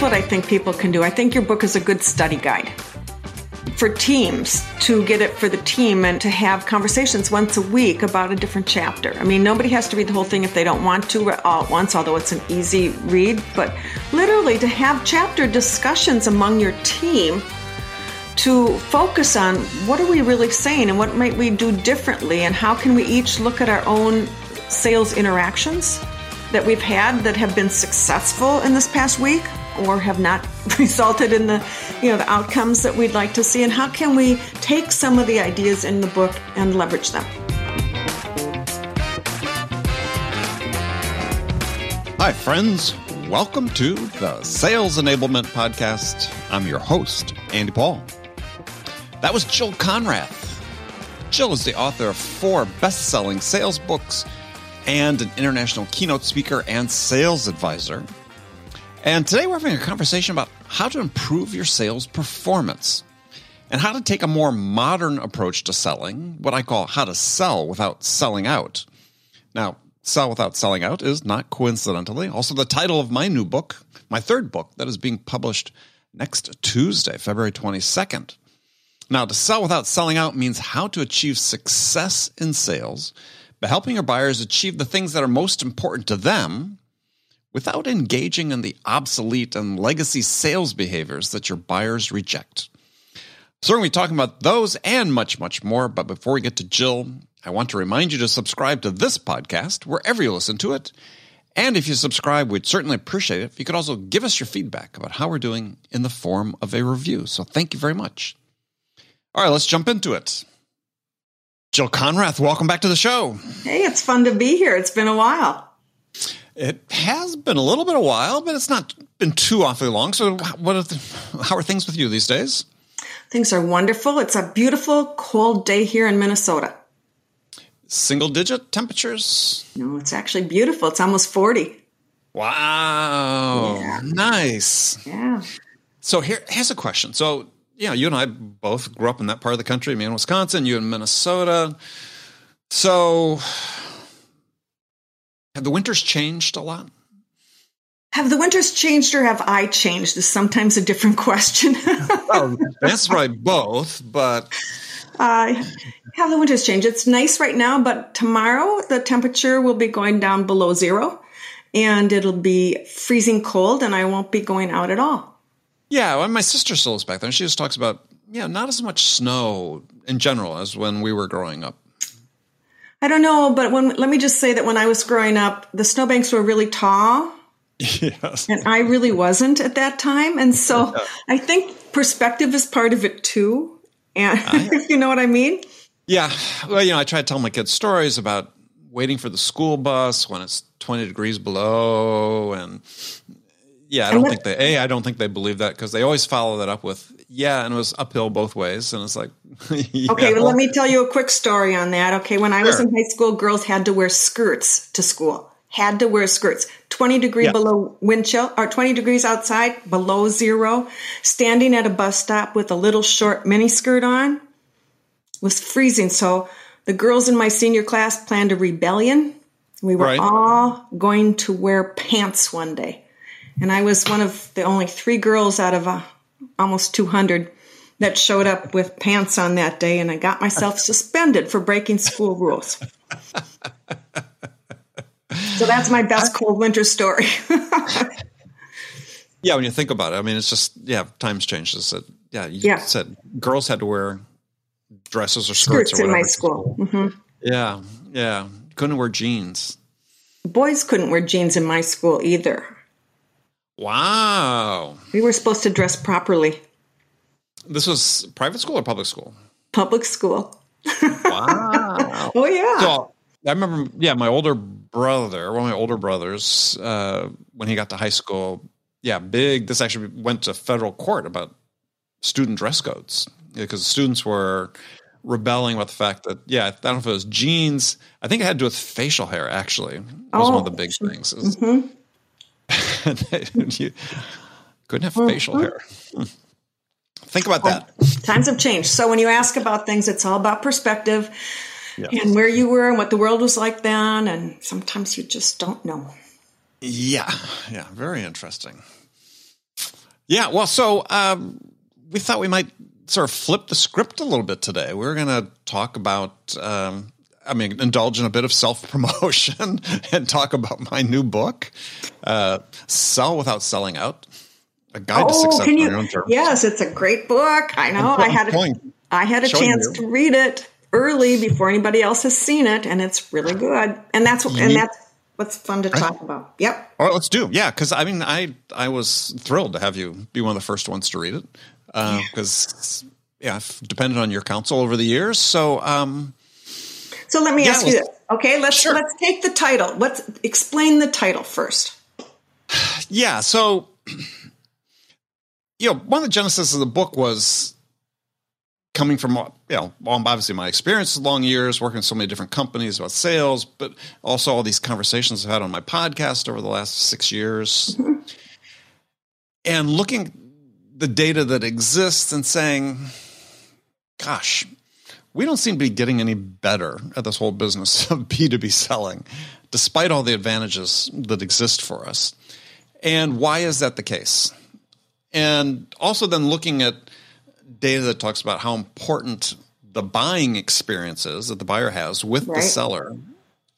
what I think people can do. I think your book is a good study guide for teams to get it for the team and to have conversations once a week about a different chapter. I mean, nobody has to read the whole thing if they don't want to all at once, although it's an easy read, but literally to have chapter discussions among your team to focus on what are we really saying and what might we do differently and how can we each look at our own sales interactions that we've had that have been successful in this past week or have not resulted in the you know the outcomes that we'd like to see? And how can we take some of the ideas in the book and leverage them? Hi friends. Welcome to the sales enablement podcast. I'm your host andy paul. That was jill konrath jill is the author of four best-selling sales books and an international keynote speaker and sales advisor and today we're having a conversation about how to improve your sales performance and how to take a more modern approach to selling, what I call how to sell without selling out. Now, Sell Without Selling Out is not coincidentally also the title of my new book, my third book that is being published next Tuesday, February 22nd. Now, to sell without selling out means how to achieve success in sales by helping your buyers achieve the things that are most important to them without engaging in the obsolete and legacy sales behaviors that your buyers reject. So, we're going to be talking about those and much, much more. But before we get to Jill, I want to remind you to subscribe to this podcast wherever you listen to it. And if you subscribe, we'd certainly appreciate it if you could also give us your feedback about how we're doing in the form of a review. So, thank you very much. All right, let's jump into it. Jill Konrath, welcome back to the show. Hey, it's fun to be here. It's been a while. It has been a little bit a while, but it's not been too awfully long. So, what are the, how are things with you these days? Things are wonderful. It's a beautiful cold day here in Minnesota. Single digit temperatures? No, it's actually beautiful. It's almost 40. Wow. Yeah. Nice. Yeah. So here, here's a question. So, yeah, you and I both grew up in that part of the country, me in Wisconsin, you in Minnesota. So have the winters changed a lot? Have the winters changed or have I changed is sometimes a different question. well, that's right, both, but. Uh, have the winters changed? It's nice right now, but tomorrow the temperature will be going down below zero and it'll be freezing cold and I won't be going out at all. Yeah, well, my sister still is back there. and She just talks about, yeah, not as much snow in general as when we were growing up. I don't know, but when let me just say that when I was growing up, the snowbanks were really tall. Yes. And I really wasn't at that time. And so yeah. I think perspective is part of it too. And if you know what I mean? Yeah. Well, you know, I try to tell my kids stories about waiting for the school bus when it's 20 degrees below and yeah, I don't think they a I don't think they believe that because they always follow that up with yeah, and it was uphill both ways, and it's like yeah. okay. Well, let me tell you a quick story on that. Okay, when I sure. was in high school, girls had to wear skirts to school. Had to wear skirts. Twenty degree yeah. below wind chill, or twenty degrees outside, below zero. Standing at a bus stop with a little short mini skirt on was freezing. So the girls in my senior class planned a rebellion. We were right. all going to wear pants one day. And I was one of the only three girls out of uh, almost 200 that showed up with pants on that day, and I got myself suspended for breaking school rules. so that's my best cold winter story. yeah, when you think about it, I mean, it's just yeah, times changed. Said, yeah, you yeah. said girls had to wear dresses or skirts, skirts or in my school. Mm-hmm. Yeah, yeah, couldn't wear jeans. Boys couldn't wear jeans in my school either. Wow. We were supposed to dress properly. This was private school or public school? Public school. Wow. oh, yeah. So I remember, yeah, my older brother, one of my older brothers, uh, when he got to high school, yeah, big. This actually went to federal court about student dress codes because students were rebelling about the fact that, yeah, I don't know if it was jeans. I think it had to do with facial hair, actually, it was oh, one of the big things. Mm-hmm. you couldn't have facial hair. Think about that. Times have changed. So when you ask about things, it's all about perspective and where you were and what the world was like then. And sometimes you just don't know. Yeah. Yeah. Very interesting. Yeah, well, so um, we thought we might sort of flip the script a little bit today. We're going to talk about, um, I mean, indulge in a bit of self promotion and talk about my new book, uh, Sell Without Selling Out. A guide to success can on you, your own terms. Yes, it's a great book. I know. I had a, pulling- had a showing chance you. to read it early before anybody else has seen it, and it's really good. And that's what, and that's what's fun to talk about. Yep. All right, let's do. Yeah, because I mean, I I was thrilled to have you be one of the first ones to read it because yeah, I've depended on your counsel over the years. So um, So let me Yeah, ask you this. Okay, let's Sure. let's take the title. Let's explain the title first. yeah, so you know, one of the genesis of the book was coming from you know, obviously my experience, is long years working in so many different companies about sales, but also all these conversations I've had on my podcast over the last six years, mm-hmm. and looking the data that exists and saying, gosh, we don't seem to be getting any better at this whole business of B2B selling, despite all the advantages that exist for us. And why is that the case? And also then looking at data that talks about how important the buying experience is that the buyer has with the seller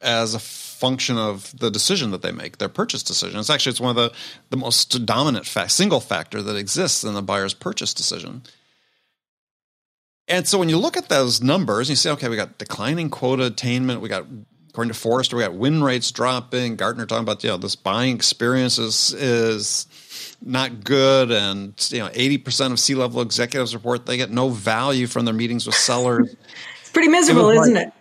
as a function of the decision that they make, their purchase decision. It's actually it's one of the, the most dominant fact, single factor that exists in the buyer's purchase decision. And so when you look at those numbers, and you say, okay, we got declining quota attainment, we got according to Forrester, we got win rates dropping. Gartner talking about, you know, this buying experience is, is not good, and you know, eighty percent of C level executives report they get no value from their meetings with sellers. It's pretty miserable, It isn't like- it?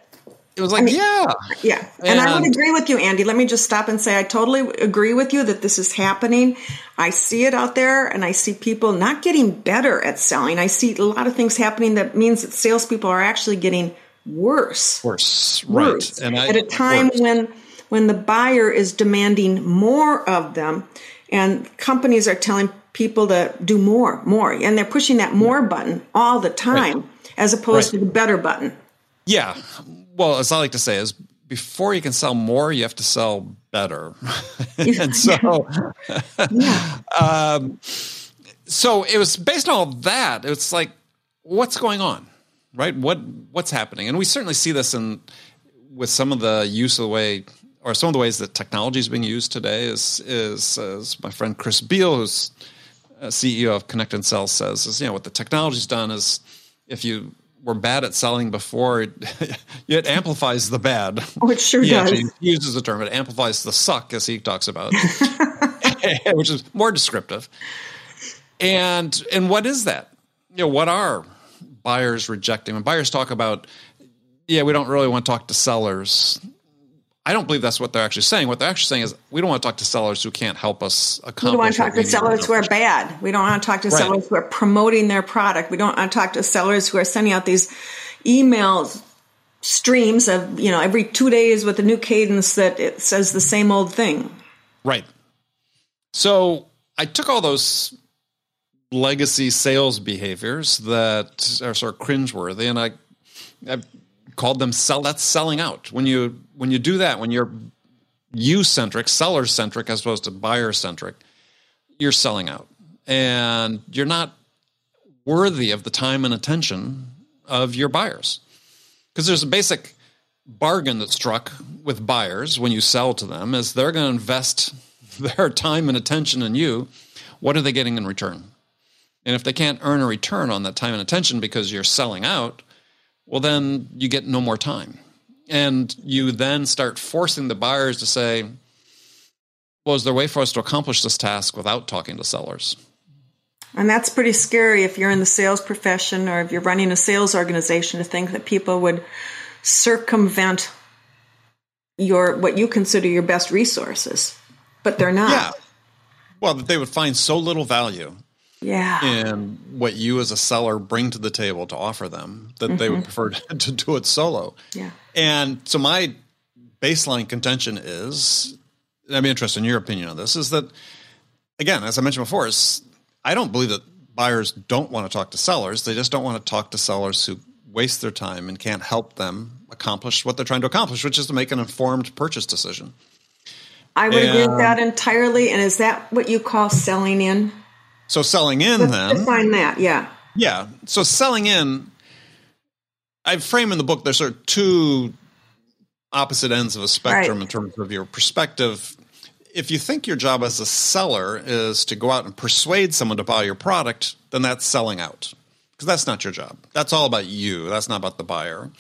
It was like, yeah, Yeah. And, I would agree with you, Andy. Let me just stop and say I totally agree with you that this is happening. I see it out there and I see people not getting better at selling. I see a lot of things happening that means that salespeople are actually getting worse. worse, Worse. right? And I, at a time worse. when when the buyer is demanding more of them and companies are telling people to do more, more, and they're pushing that more button all the time as opposed Right. to the better button. Yeah. Well, as I like to say, is before you can sell more, you have to sell better. and so, um, so it was based on all that. It's like, what's going on, right? What what's happening? And we certainly see this in with some of the use of the way, or some of the ways that technology is being used today. Is is as my friend Chris Beall, who's uh, CEO of ConnectAndSell, says, is you know what the technology's done is if you were bad at selling before, it, it amplifies the bad. Oh, it sure Yeah, does. he uses the term. It amplifies the suck, as he talks about, which is more descriptive. And and what is that? You know, what are buyers rejecting? When buyers talk about, yeah, we don't really want to talk to sellers. I don't believe that's what they're actually saying. What they're actually saying is, we don't want to talk to sellers who can't help us accomplish. We don't want to talk to sellers who are bad. We don't want to talk to Right. sellers who are promoting their product. We don't want to talk to sellers who are sending out these emails streams of, you know, every two days with a new cadence that it says the same old thing. Right. So I took all those legacy sales behaviors that are sort of cringeworthy, and I, I called them sell. That's selling out. When you when you do that, when you're you centric, seller centric, as opposed to buyer centric, you're selling out, and you're not worthy of the time and attention of your buyers because there's a basic bargain that's struck with buyers when you sell to them is they're going to invest their time and attention in you what are they getting in return and if they can't earn a return on that time and attention because you're selling out well then you get no more time and you then start forcing the buyers to say well is there a way for us to accomplish this task without talking to sellers And that's pretty scary if you're in the sales profession or if you're running a sales organization to think that people would circumvent your what you consider your best resources. But they're not. yeah well that they would find so little value Yeah. in what you as a seller bring to the table to offer them that they would mm-hmm. prefer to, to do it solo. Yeah. And so my baseline contention is, and I'd be interested in your opinion on this, is that again, as I mentioned before, I don't believe that buyers don't want to talk to sellers. They just don't want to talk to sellers who waste their time and can't help them accomplish what they're trying to accomplish, which is to make an informed purchase decision. I would agree with that entirely. And is that what you call selling in? So selling in Let's then define that. Yeah. Yeah. So selling in, I frame in the book, there's sort of two opposite ends of a spectrum Right. in terms of your perspective. If you think your job as a seller is to go out and persuade someone to buy your product, then that's selling out because that's not your job. That's all about you. That's not about the buyer.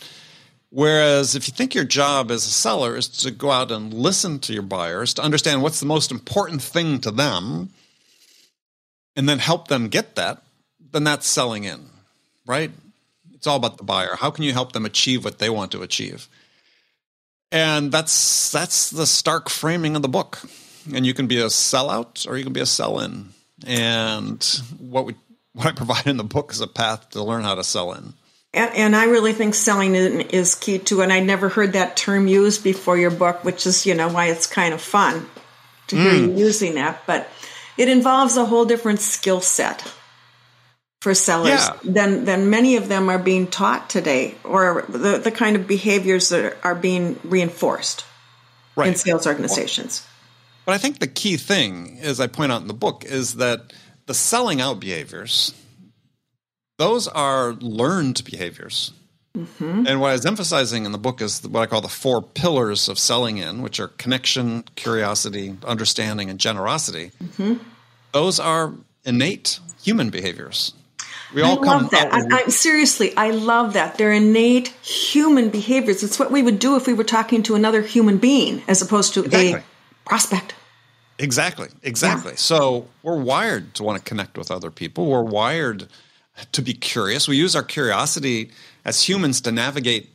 Whereas if you think your job as a seller is to go out and listen to your buyers, to understand what's the most important thing to them, and then help them get that, then that's selling in, right? It's all about the buyer. How can you help them achieve what they want to achieve? And that's that's the stark framing of the book. And you can be a sellout or you can be a sell-in. And what we what I provide in the book is a path to learn how to sell in. And, and I really think selling in is key too. And I'd never heard that term used before your book, which is, you know, why it's kind of fun to hear Mm. you using that. But it involves a whole different skill set for sellers Yeah. than than many of them are being taught today, or the, the kind of behaviors that are being reinforced in sales organizations. But I think the key thing, as I point out in the book, is that the selling out behaviors, those are learned behaviors. Mm-hmm. And what I was emphasizing in the book is what I call the four pillars of selling in, which are connection, curiosity, understanding, and generosity. Mm-hmm. Those are innate human behaviors. We I all come love that. I, I, seriously, I love that. They're innate human behaviors. It's what we would do if we were talking to another human being as opposed to Exactly. a prospect. Exactly, exactly. So we're wired to want to connect with other people. We're wired to be curious. We use our curiosity as humans to navigate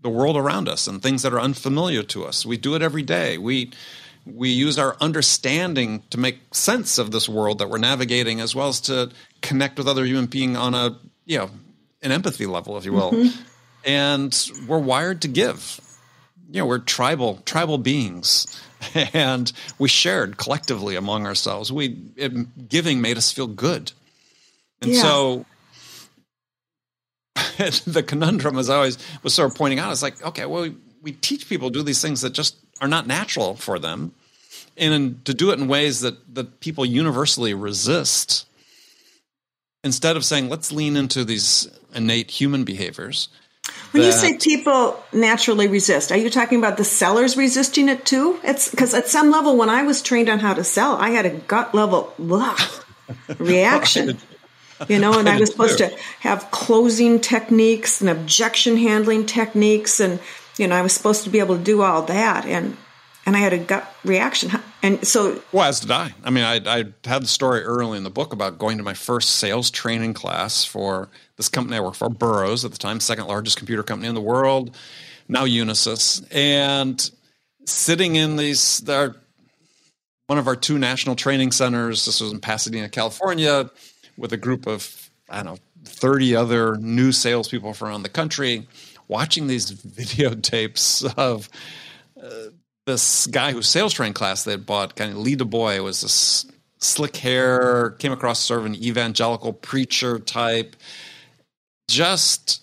the world around us and things that are unfamiliar to us. We do it every day. We we use our understanding to make sense of this world that we're navigating as well as to connect with other human being on a, you know, an empathy level, if you will. Mm-hmm. And we're wired to give you know we're tribal tribal beings and we shared collectively among ourselves we it, giving made us feel good and Yeah. so the conundrum as i always was sort of pointing out is like okay well we, we teach people to do these things that just are not natural for them and to do it in ways that that people universally resist instead of saying let's lean into these innate human behaviors When you say people naturally resist, are you talking about the sellers resisting it too? It's because at some level, when I was trained on how to sell, I had a gut level reaction. You know, and I I, was supposed too. to have closing techniques and objection handling techniques, and you know, I was supposed to be able to do all that, and and I had a gut reaction, and so Well, as did I. I mean, I, I had the story early in the book about going to my first sales training class for this company I worked for, Burroughs at the time, second largest computer company in the world, now Unisys, and sitting in these, there, one of our two national training centers. This was in Pasadena, California, with a group of I don't know thirty other new salespeople from around the country, watching these videotapes of uh, this guy whose sales training class they had bought, kind of Lee DuBois, was this slick hair, came across sort of an evangelical preacher type. Just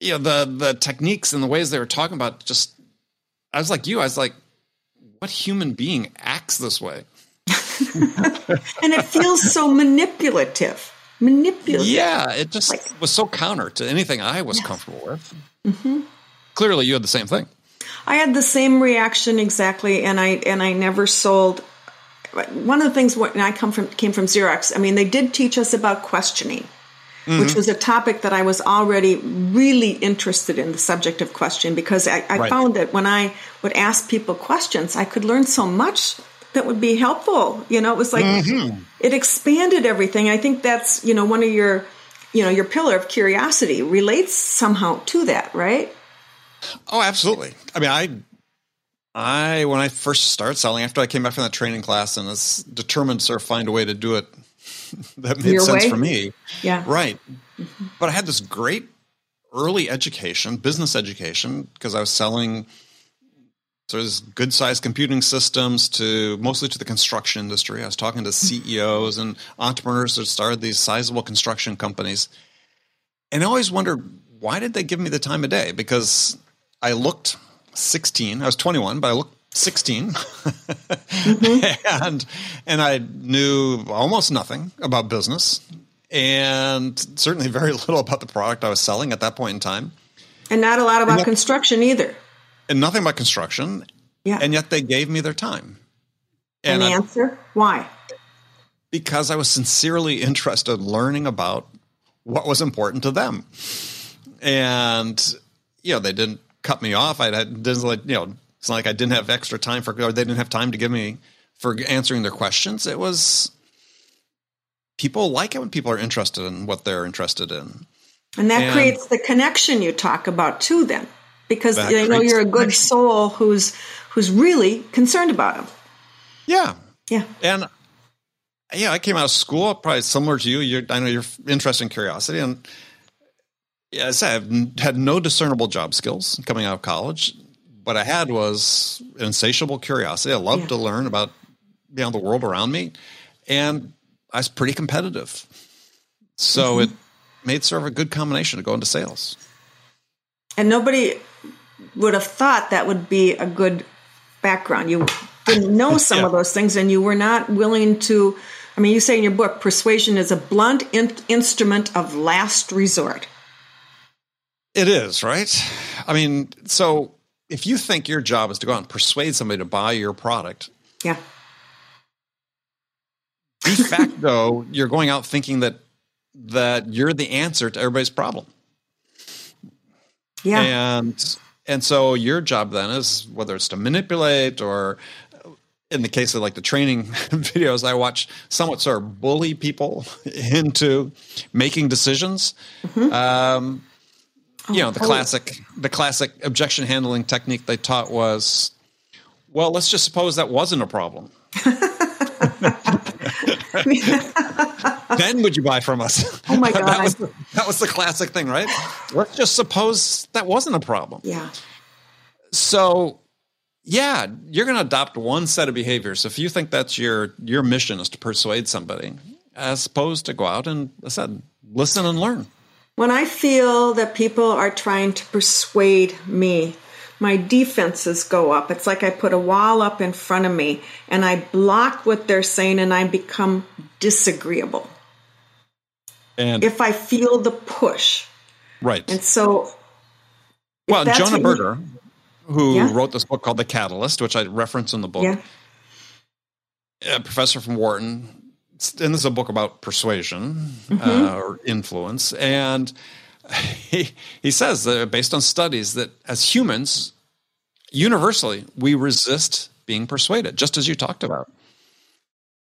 you know, the the techniques and the ways they were talking about just I was like you, I was like, what human being acts this way? and it feels so manipulative, manipulative. Yeah, it just Like- was so counter to anything I was comfortable with. Mm-hmm. Clearly, you had the same thing. I had the same reaction exactly, and I and I never sold. One of the things when I come from came from Xerox. I mean, they did teach us about questioning, which was a topic that I was already really interested in the subject of question because I, I Right. found that when I would ask people questions, I could learn so much that would be helpful. You know, it was like mm-hmm. it expanded everything. I think that's you know one of your you know your pillar of curiosity relates somehow to that, right? Oh, absolutely. I mean, I, I when I first started selling after I came back from that training class and was determined to sort of find a way to do it that made Your sense way? for me. Yeah. Right. Mm-hmm. But I had this great early education, business education, because I was selling of these good sized computing systems to mostly to the construction industry. I was talking to CEOs and entrepreneurs that started these sizable construction companies. And I always wondered why did they give me the time of day? Because I looked 16, I was 21, but I looked 16 mm-hmm. and and I knew almost nothing about business and certainly very little about the product I was selling at that point in time. And not a lot about construction either. And nothing about construction. Yeah. And yet they gave me their time. And, and the I, answer? Why? Because I was sincerely interested in learning about what was important to them. And you know, they didn't cut me off. I didn't like, you know, it's not like I didn't have extra time for, or they didn't have time to give me for answering their questions. It was people like it when people are interested in what they're interested in. And that and creates the connection you talk about too then. Because they know you're a good soul who's who's really concerned about them. Yeah. Yeah. And yeah, I came out of school probably similar to you. You're, I know you're interested in curiosity, and yes, I have had no discernible job skills coming out of college what I had was insatiable curiosity. I loved yeah. to learn about you know the world around me, and I was pretty competitive. So mm-hmm. it made sort of a good combination to go into sales. And nobody would have thought that would be a good background. You didn't know some yeah. of those things, and you were not willing to. I mean, you say in your book, persuasion is a blunt in- instrument of last resort. It is, right? I mean, so if you think your job is to go out and persuade somebody to buy your product, yeah. De facto, you're going out thinking that that you're the answer to everybody's problem. Yeah. And and so your job then is whether it's to manipulate or in the case of like the training videos I watch, somewhat sort of bully people into making decisions. Mm-hmm. Um, you know the oh. classic the classic objection handling technique they taught was well let's just suppose that wasn't a problem then would you buy from us? Oh my god that, was the, that was the classic thing right? Let's just suppose that wasn't a problem. Yeah. So yeah you're going to adopt one set of behaviors. If you think that's your your mission is to persuade somebody as opposed to go out and I said listen and learn. When I feel that people are trying to persuade me, my defenses go up. It's like I put a wall up in front of me and I block what they're saying and I become disagreeable. And if I feel the push. Right. And so. Well, Jonah Berger, who yeah. wrote this book called The Catalyst, which I reference in the book, yeah. a professor from Wharton, and this is a book about persuasion mm-hmm. uh, or influence, and he he says that based on studies that as humans, universally, we resist being persuaded, just as you talked about.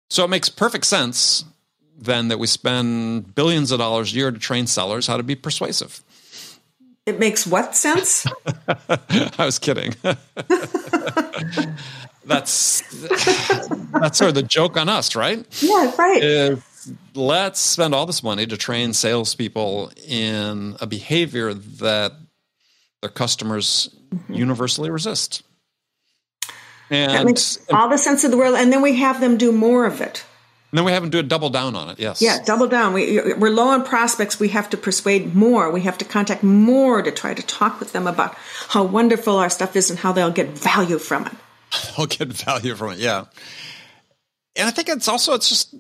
So it makes perfect sense then that we spend billions of dollars a year to train sellers how to be persuasive. It makes what sense? I was kidding. that's that's sort of the joke on us, right? Yeah, right. Is let's spend all this money to train salespeople in a behavior that their customers mm-hmm. universally resist. And that makes all the sense of the world, and then we have them do more of it. And then we have them do a double down on it. Yes. Yeah, double down. We, we're low on prospects. We have to persuade more. We have to contact more to try to talk with them about how wonderful our stuff is and how they'll get value from it. They'll get value from it. Yeah. And I think it's also, it's just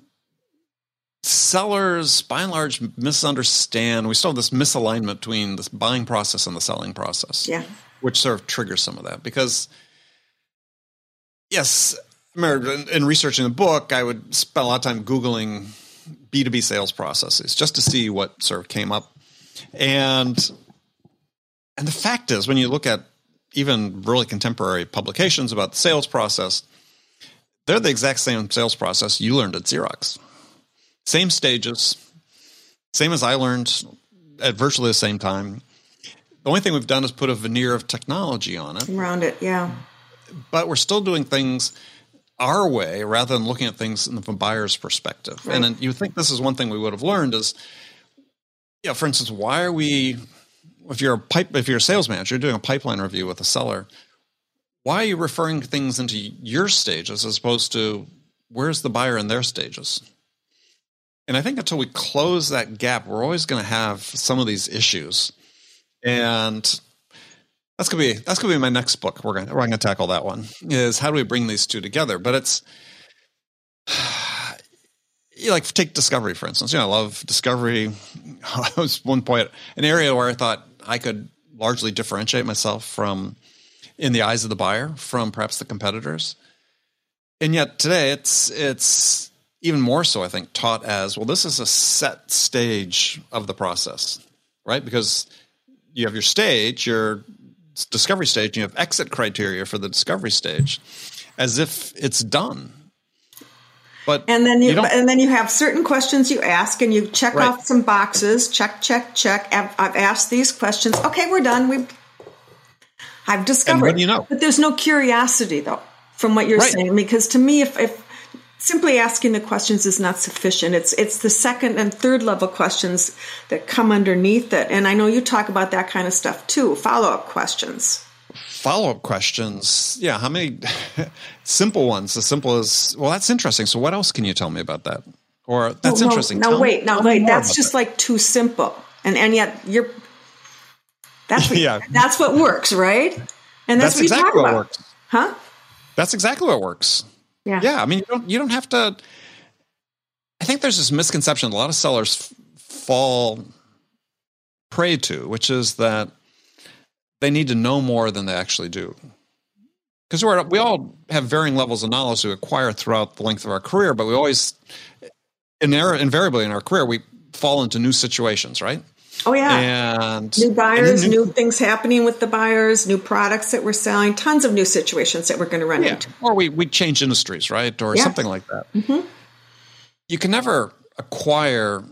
sellers by and large misunderstand. We still have this misalignment between the buying process and the selling process. Yeah. Which sort of triggers some of that because, yes, I remember in, in researching the book, I would spend a lot of time Googling B2B sales processes just to see what sort of came up. And and the fact is, when you look at even really contemporary publications about the sales process, they're the exact same sales process you learned at Xerox. Same stages, same as I learned at virtually the same time. The only thing we've done is put a veneer of technology on it. Around it, yeah. But we're still doing things our way rather than looking at things from the buyer's perspective. Right. And you think this is one thing we would have learned is, yeah, for instance, why are we if you're a pipe if you're a sales manager you're doing a pipeline review with a seller why are you referring things into your stages as opposed to where's the buyer in their stages and i think until we close that gap we're always going to have some of these issues and That's gonna be that's gonna be my next book. We're gonna we're gonna tackle that one. Is how do we bring these two together? But it's you like take discovery for instance. You know, I love discovery. I was one point an area where I thought I could largely differentiate myself from in the eyes of the buyer from perhaps the competitors. And yet today it's it's even more so I think taught as well this is a set stage of the process, right? Because you have your stage, your discovery stage, and you have exit criteria for the discovery stage as if it's done. But and then you, you and then you have certain questions you ask and you check right. off some boxes. Check, check, check. I've, I've, asked these questions. Okay, we're done. We I've discovered. you know? But there's no curiosity though from what you're right. saying because to me if, if simply asking the questions is not sufficient. It's it's the second and third level questions that come underneath it. And I know you talk about that kind of stuff too, follow-up questions follow up questions. Yeah, how many simple ones? As simple as, well, that's interesting. So, what else can you tell me about that? Or that's no, interesting. No, wait, no, wait. That's just that. like too simple, and and yet you're. That's what, yeah. That's what works, right? And that's, that's what exactly what works, huh? That's exactly what works. Yeah, yeah. I mean, you don't you don't have to. I think there's this misconception a lot of sellers f- fall prey to, which is that they need to know more than they actually do. Because we all have varying levels of knowledge we acquire throughout the length of our career, but we always, in, invariably in our career, we fall into new situations, right? Oh yeah, and new buyers, and new, new, things happening with the buyers, new products that we're selling, tons of new situations that we're going to run yeah. into. Or we we change industries, right, or yeah. something like that. Mm-hmm. You can never acquire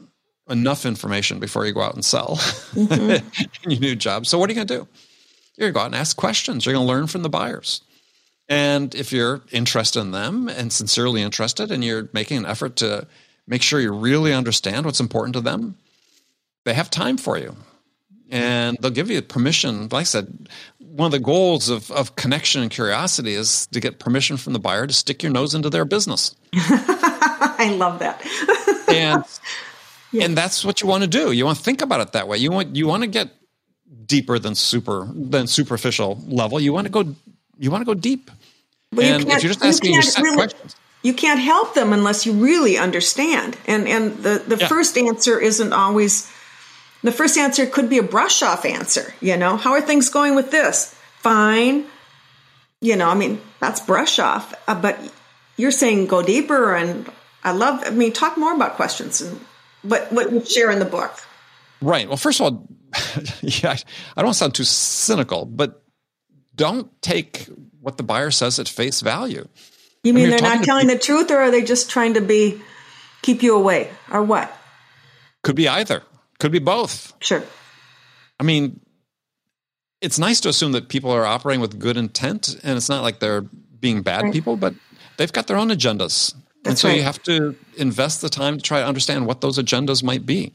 enough information before you go out and sell mm-hmm. in your new job. So what are you going to do? You're going to go out and ask questions. You're going to learn from the buyers. And if you're interested in them and sincerely interested, and you're making an effort to make sure you really understand what's important to them, they have time for you. And they'll give you permission. Like I said, one of the goals of, of connection and curiosity is to get permission from the buyer to stick your nose into their business. I love that. and yeah. and that's what you want to do. You want to think about it that way. You want you want to get deeper than super than superficial level. You want to go you want to go deep. Well, and you if you're just asking you set really, questions. You can't help them unless you really understand. And and the, the yeah. first answer isn't always the first answer could be a brush off answer, you know. How are things going with this? Fine. You know, I mean, that's brush off. Uh, but you're saying go deeper and I love I mean, talk more about questions and what what you share in the book. Right. Well, first of all, yeah, I don't sound too cynical, but don't take what the buyer says at face value. You mean they're not telling the truth, or are they just trying to be keep you away, or what? Could be either. Could be both. Sure. I mean, it's nice to assume that people are operating with good intent, and it's not like they're being bad right. people, but they've got their own agendas. That's and so right. you have to invest the time to try to understand what those agendas might be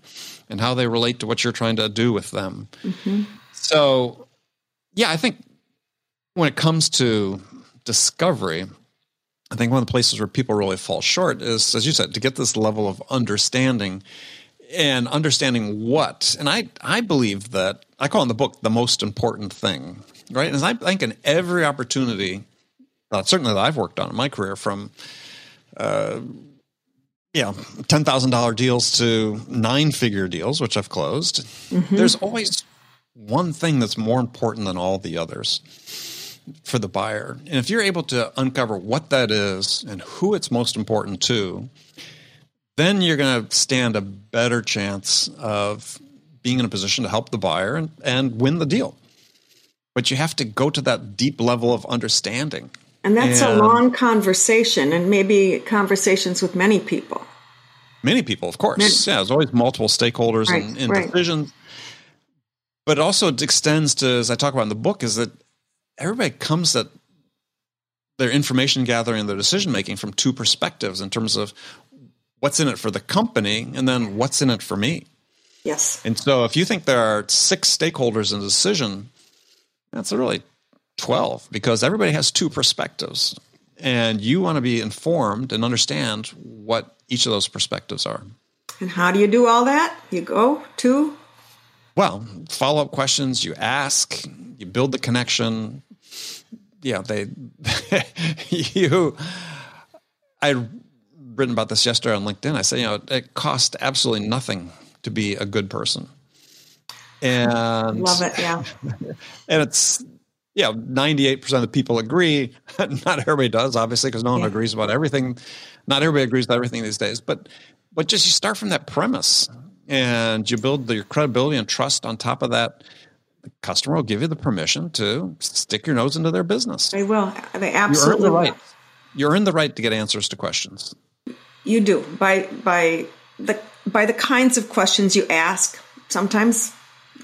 and how they relate to what you're trying to do with them. Mm-hmm. So, yeah, I think when it comes to discovery, I think one of the places where people really fall short is, as you said, to get this level of understanding and understanding what. And I, I believe that I call in the book the most important thing, right? And I think in every opportunity, uh, certainly that I've worked on in my career, from uh, yeah, ten thousand dollar deals to nine figure deals, which I've closed. Mm-hmm. There's always one thing that's more important than all the others for the buyer. And if you're able to uncover what that is and who it's most important to, then you're going to stand a better chance of being in a position to help the buyer and, and win the deal. But you have to go to that deep level of understanding. And that's and, a long conversation, and maybe conversations with many people. Many people, of course. Many. Yeah, there's always multiple stakeholders right, in, in right. decisions. But also, it extends to, as I talk about in the book, is that everybody comes at their information gathering and their decision making from two perspectives in terms of what's in it for the company and then what's in it for me. Yes. And so, if you think there are six stakeholders in a decision, that's really 12 because everybody has two perspectives and you want to be informed and understand what each of those perspectives are. And how do you do all that? You go to well, follow up questions, you ask, you build the connection. Yeah, they you. I written about this yesterday on LinkedIn. I said, you know, it costs absolutely nothing to be a good person. And love it, yeah. and it's yeah, 98% of the people agree. Not everybody does, obviously, because no one yeah. agrees about everything. Not everybody agrees with everything these days. But but just you start from that premise and you build your credibility and trust on top of that. The customer will give you the permission to stick your nose into their business. They will. They absolutely you earn the right. You earn the right to get answers to questions. You do by by the by the kinds of questions you ask. Sometimes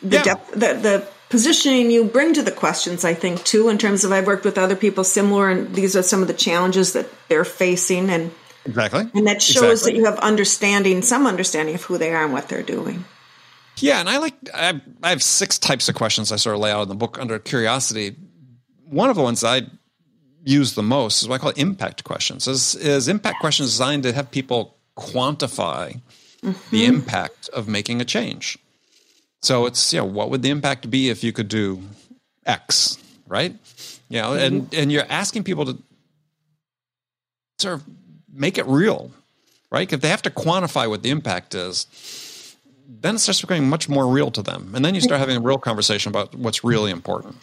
the yeah. depth, the the positioning you bring to the questions. I think too, in terms of I've worked with other people similar, and these are some of the challenges that they're facing, and exactly, and that shows exactly. that you have understanding, some understanding of who they are and what they're doing. Yeah, and I like I have, I have six types of questions I sort of lay out in the book under curiosity. One of the ones I use the most is what I call impact questions. Is, is impact questions designed to have people quantify mm-hmm. the impact of making a change? So it's you know what would the impact be if you could do X, right? You know, mm-hmm. and and you're asking people to sort of make it real, right? If they have to quantify what the impact is, then it starts becoming much more real to them, and then you start having a real conversation about what's really important.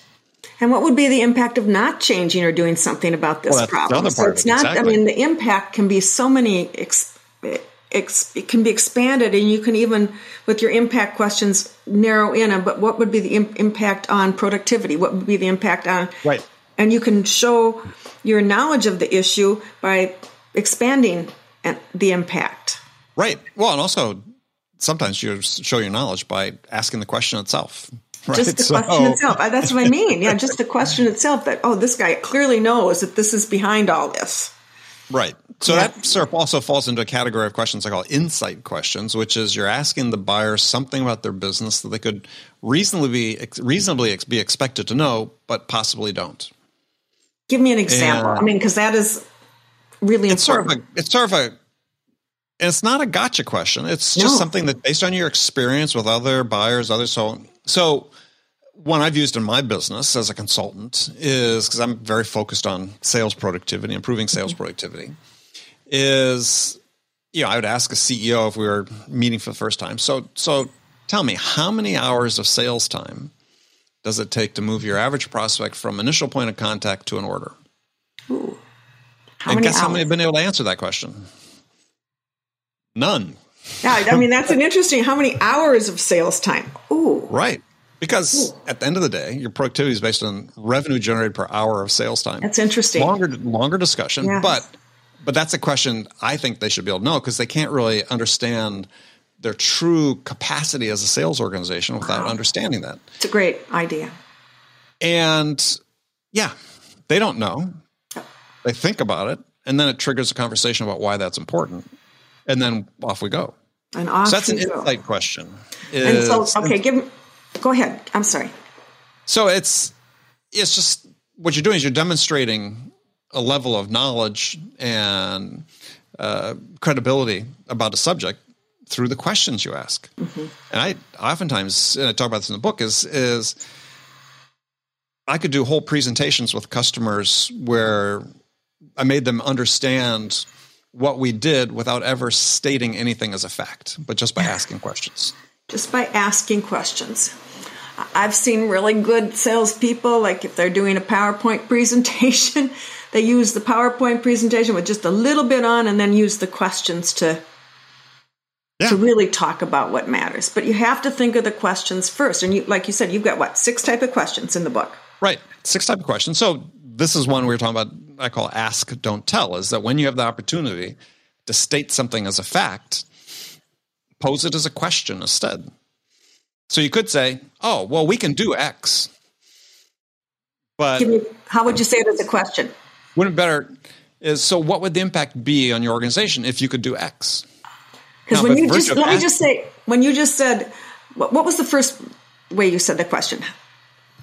And what would be the impact of not changing or doing something about this well, problem? so it's not. Exactly. I mean, the impact can be so many. it can be expanded, and you can even, with your impact questions, narrow in on. But what would be the impact on productivity? What would be the impact on? Right. And you can show your knowledge of the issue by expanding the impact. Right. Well, and also sometimes you show your knowledge by asking the question itself. Right? Just the so, question itself. That's what I mean. Yeah, just the question itself that, oh, this guy clearly knows that this is behind all this. Right. So yeah. that sort also falls into a category of questions I call insight questions, which is you're asking the buyer something about their business that they could reasonably be, reasonably be expected to know, but possibly don't. Give me an example. And I mean, because that is really it's important. Sort of a, it's sort of a and it's not a gotcha question. It's just no. something that based on your experience with other buyers, other so so one I've used in my business as a consultant is because I'm very focused on sales productivity, improving sales mm-hmm. productivity. Is you know I would ask a CEO if we were meeting for the first time. So so tell me how many hours of sales time does it take to move your average prospect from initial point of contact to an order? Ooh. How and many guess hours? how many have been able to answer that question? None. Yeah, I mean that's an interesting. How many hours of sales time? Ooh, right. Because Ooh. at the end of the day, your productivity is based on revenue generated per hour of sales time. That's interesting. Longer, longer discussion, yes. but but that's a question I think they should be able to know because they can't really understand their true capacity as a sales organization without wow. understanding that. It's a great idea. And yeah, they don't know. Oh. They think about it, and then it triggers a conversation about why that's important and then off we go. And off so that's an go. insight question. Is, and so, okay, give. Go ahead. I'm sorry. So it's it's just what you're doing is you're demonstrating a level of knowledge and uh, credibility about a subject through the questions you ask. Mm-hmm. And I oftentimes, and I talk about this in the book, is is I could do whole presentations with customers where I made them understand what we did without ever stating anything as a fact, but just by asking questions. Just by asking questions. I've seen really good salespeople, like if they're doing a PowerPoint presentation, they use the PowerPoint presentation with just a little bit on and then use the questions to yeah. to really talk about what matters. But you have to think of the questions first. And you like you said, you've got what, six type of questions in the book. Right. Six type of questions. So this is one we were talking about I call ask, don't tell, is that when you have the opportunity to state something as a fact, pose it as a question instead. So you could say, oh, well, we can do X. But me, how would you say it as a question? Wouldn't better is so what would the impact be on your organization if you could do X? Because when you just let me just say when you just said what, what was the first way you said the question?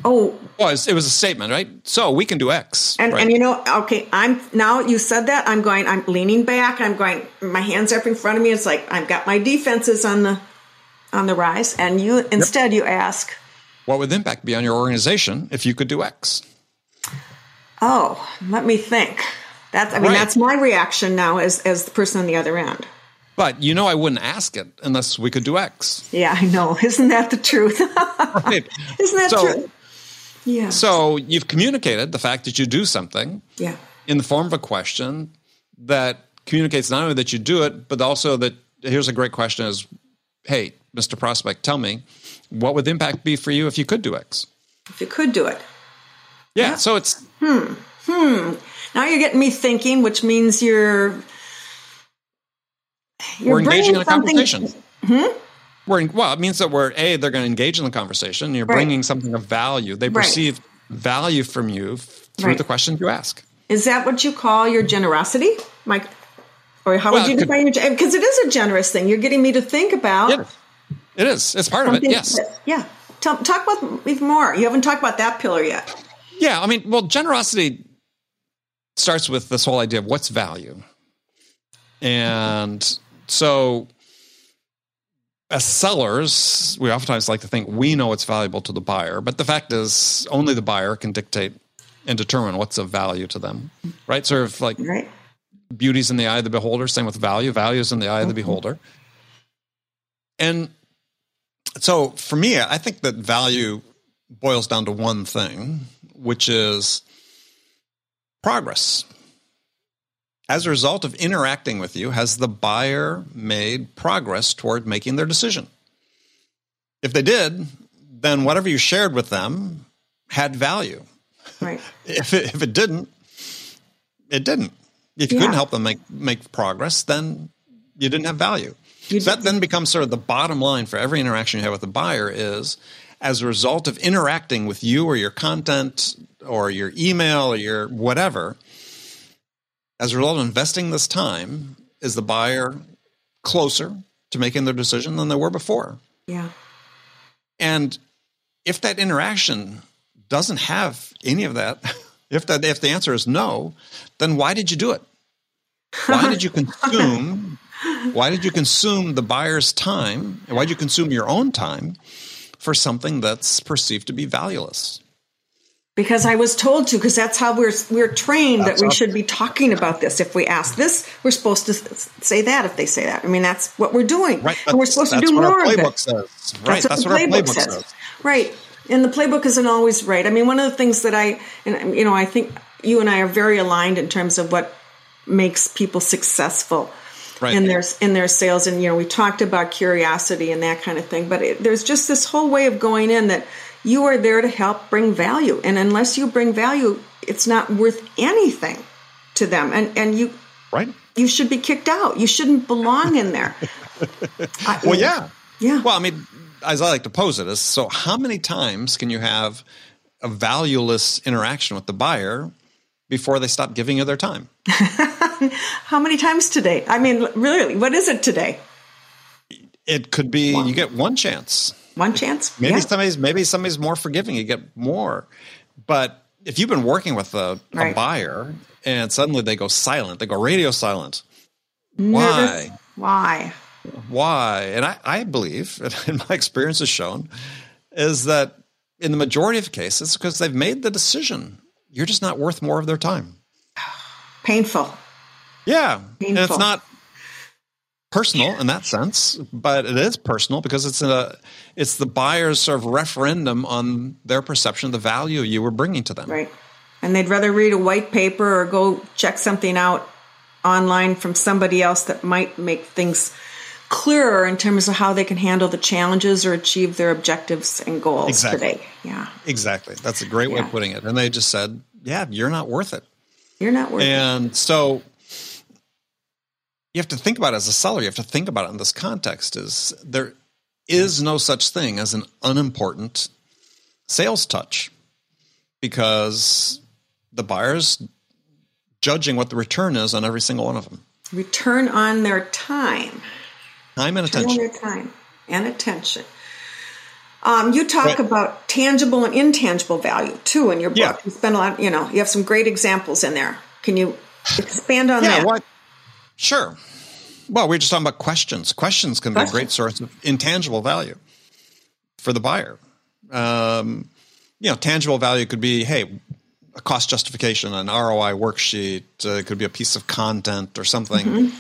Oh, was it was a statement, right? So we can do X, and right? and you know, okay, I'm now you said that I'm going, I'm leaning back, I'm going, my hands up in front of me. It's like I've got my defenses on the on the rise, and you instead yep. you ask, what would the impact be on your organization if you could do X? Oh, let me think. That's I mean Right. that's my reaction now as as the person on the other end. But you know, I wouldn't ask it unless we could do X. Yeah, I know. Isn't that the truth? Right. Isn't that So- true? Yeah. So you've communicated the fact that you do something yeah. in the form of a question that communicates not only that you do it, but also that here's a great question is, hey, Mr. Prospect, tell me, what would the impact be for you if you could do X? If you could do it. Yeah. So it's hmm. Hmm. Now you're getting me thinking, which means you're you're we're engaging in a something- conversation. We're in, well, it means that we're a they're going to engage in the conversation. You're Right. bringing something of value. They Right. perceive value from you through Right. the questions you ask. Is that what you call your generosity, Mike? Or how Well, would you it could- define your? Because it is a generous thing. You're getting me to think about. It is. It is. It's part of it. Yes. that- yeah. Tell, talk about even more. You haven't talked about that pillar yet. Yeah, I mean, well, generosity starts with this whole idea of what's value. And so as sellers, we oftentimes like to think we know what's valuable to the buyer, but the fact is only the buyer can dictate and determine what's of value to them. Right? Sort of like Right. beauty's in the eye of the beholder, same with value. Value is in the eye of the mm-hmm. beholder. And so for me, I think that value boils down to one thing, which is progress. As a result of interacting with you, has the buyer made progress toward making their decision? If they did, then whatever you shared with them had value. Right. If it, if it didn't, it didn't. If you Yeah. couldn't help them make make progress, then you didn't have value. So that then becomes sort of the bottom line for every interaction you have with the buyer is as a result of interacting with you or your content or your email or your whatever, as a result of investing this time, is the buyer closer to making their decision than they were before? Yeah. And if that interaction doesn't have any of that, if that if the answer is no, then why did you do it? Why did you consume why did you consume the buyer's time? And why did you consume your own time for something that's perceived to be valueless? Because I was told to, because that's how we're we're trained That's that we should be talking about this. If we ask this, we're supposed to say that. If they say that, I mean that's what we're doing, Right. and we're supposed to that's do what more of playbook it. says. Right. That's, the what our playbook says. Right. And the playbook isn't always right. I mean, one of the things that I, and um, you know, I think you and I are very aligned in terms of what makes people successful Right. in their in their sales. And you know, we talked about curiosity and that kind of thing. But it, there's just this whole way of going in that you are there to help bring value, and unless you bring value, it's not worth anything to them. And and you Right. you should be kicked out. You shouldn't belong in there. I- Well, yeah. Yeah. Well, I mean, as I like to pose it, is so how many times can you have a valueless interaction with the buyer before they stop giving you their time? How many times today? I mean, really, what is it today? It could be you get one chance. One chance? Maybe Yeah. somebody's maybe somebody's more forgiving. You get more, but if you've been working with a, a buyer and suddenly they go silent, they go radio silent. Nervous. Why? Why? Why? And I, I believe, and my experience has shown, is that in the majority of cases, because they've made the decision, you're just not worth more of their time. Painful. Yeah, and Painful. it's not personal in that sense, but it is personal because it's a it's the buyer's sort of referendum on their perception of the value you were bringing to them. Right. And they'd rather read a white paper or go check something out online from somebody else that might make things clearer in terms of how they can handle the challenges or achieve their objectives and goals Exactly. today. Yeah. Exactly, that's a great way Yeah. of putting it. And they just said, "Yeah, you're not worth it." You're not worth it. And so you have to think about it as a seller. You have to think about it in this context: is there is no such thing as an unimportant sales touch because the buyer's judging what the return is on every single one of them. Return on their time. Time and Return on attention. their time and attention. Um, you talk about tangible and intangible value too in your book. Yeah. You spend a lot, you know, you have some great examples in there. Can you expand on Yeah, that? Sure. Well, we are just talking about questions. Questions can be a great source of intangible value for the buyer. Um, you know, tangible value could be, hey, a cost justification, an ROI worksheet. Uh, it could be a piece of content or something. Mm-hmm.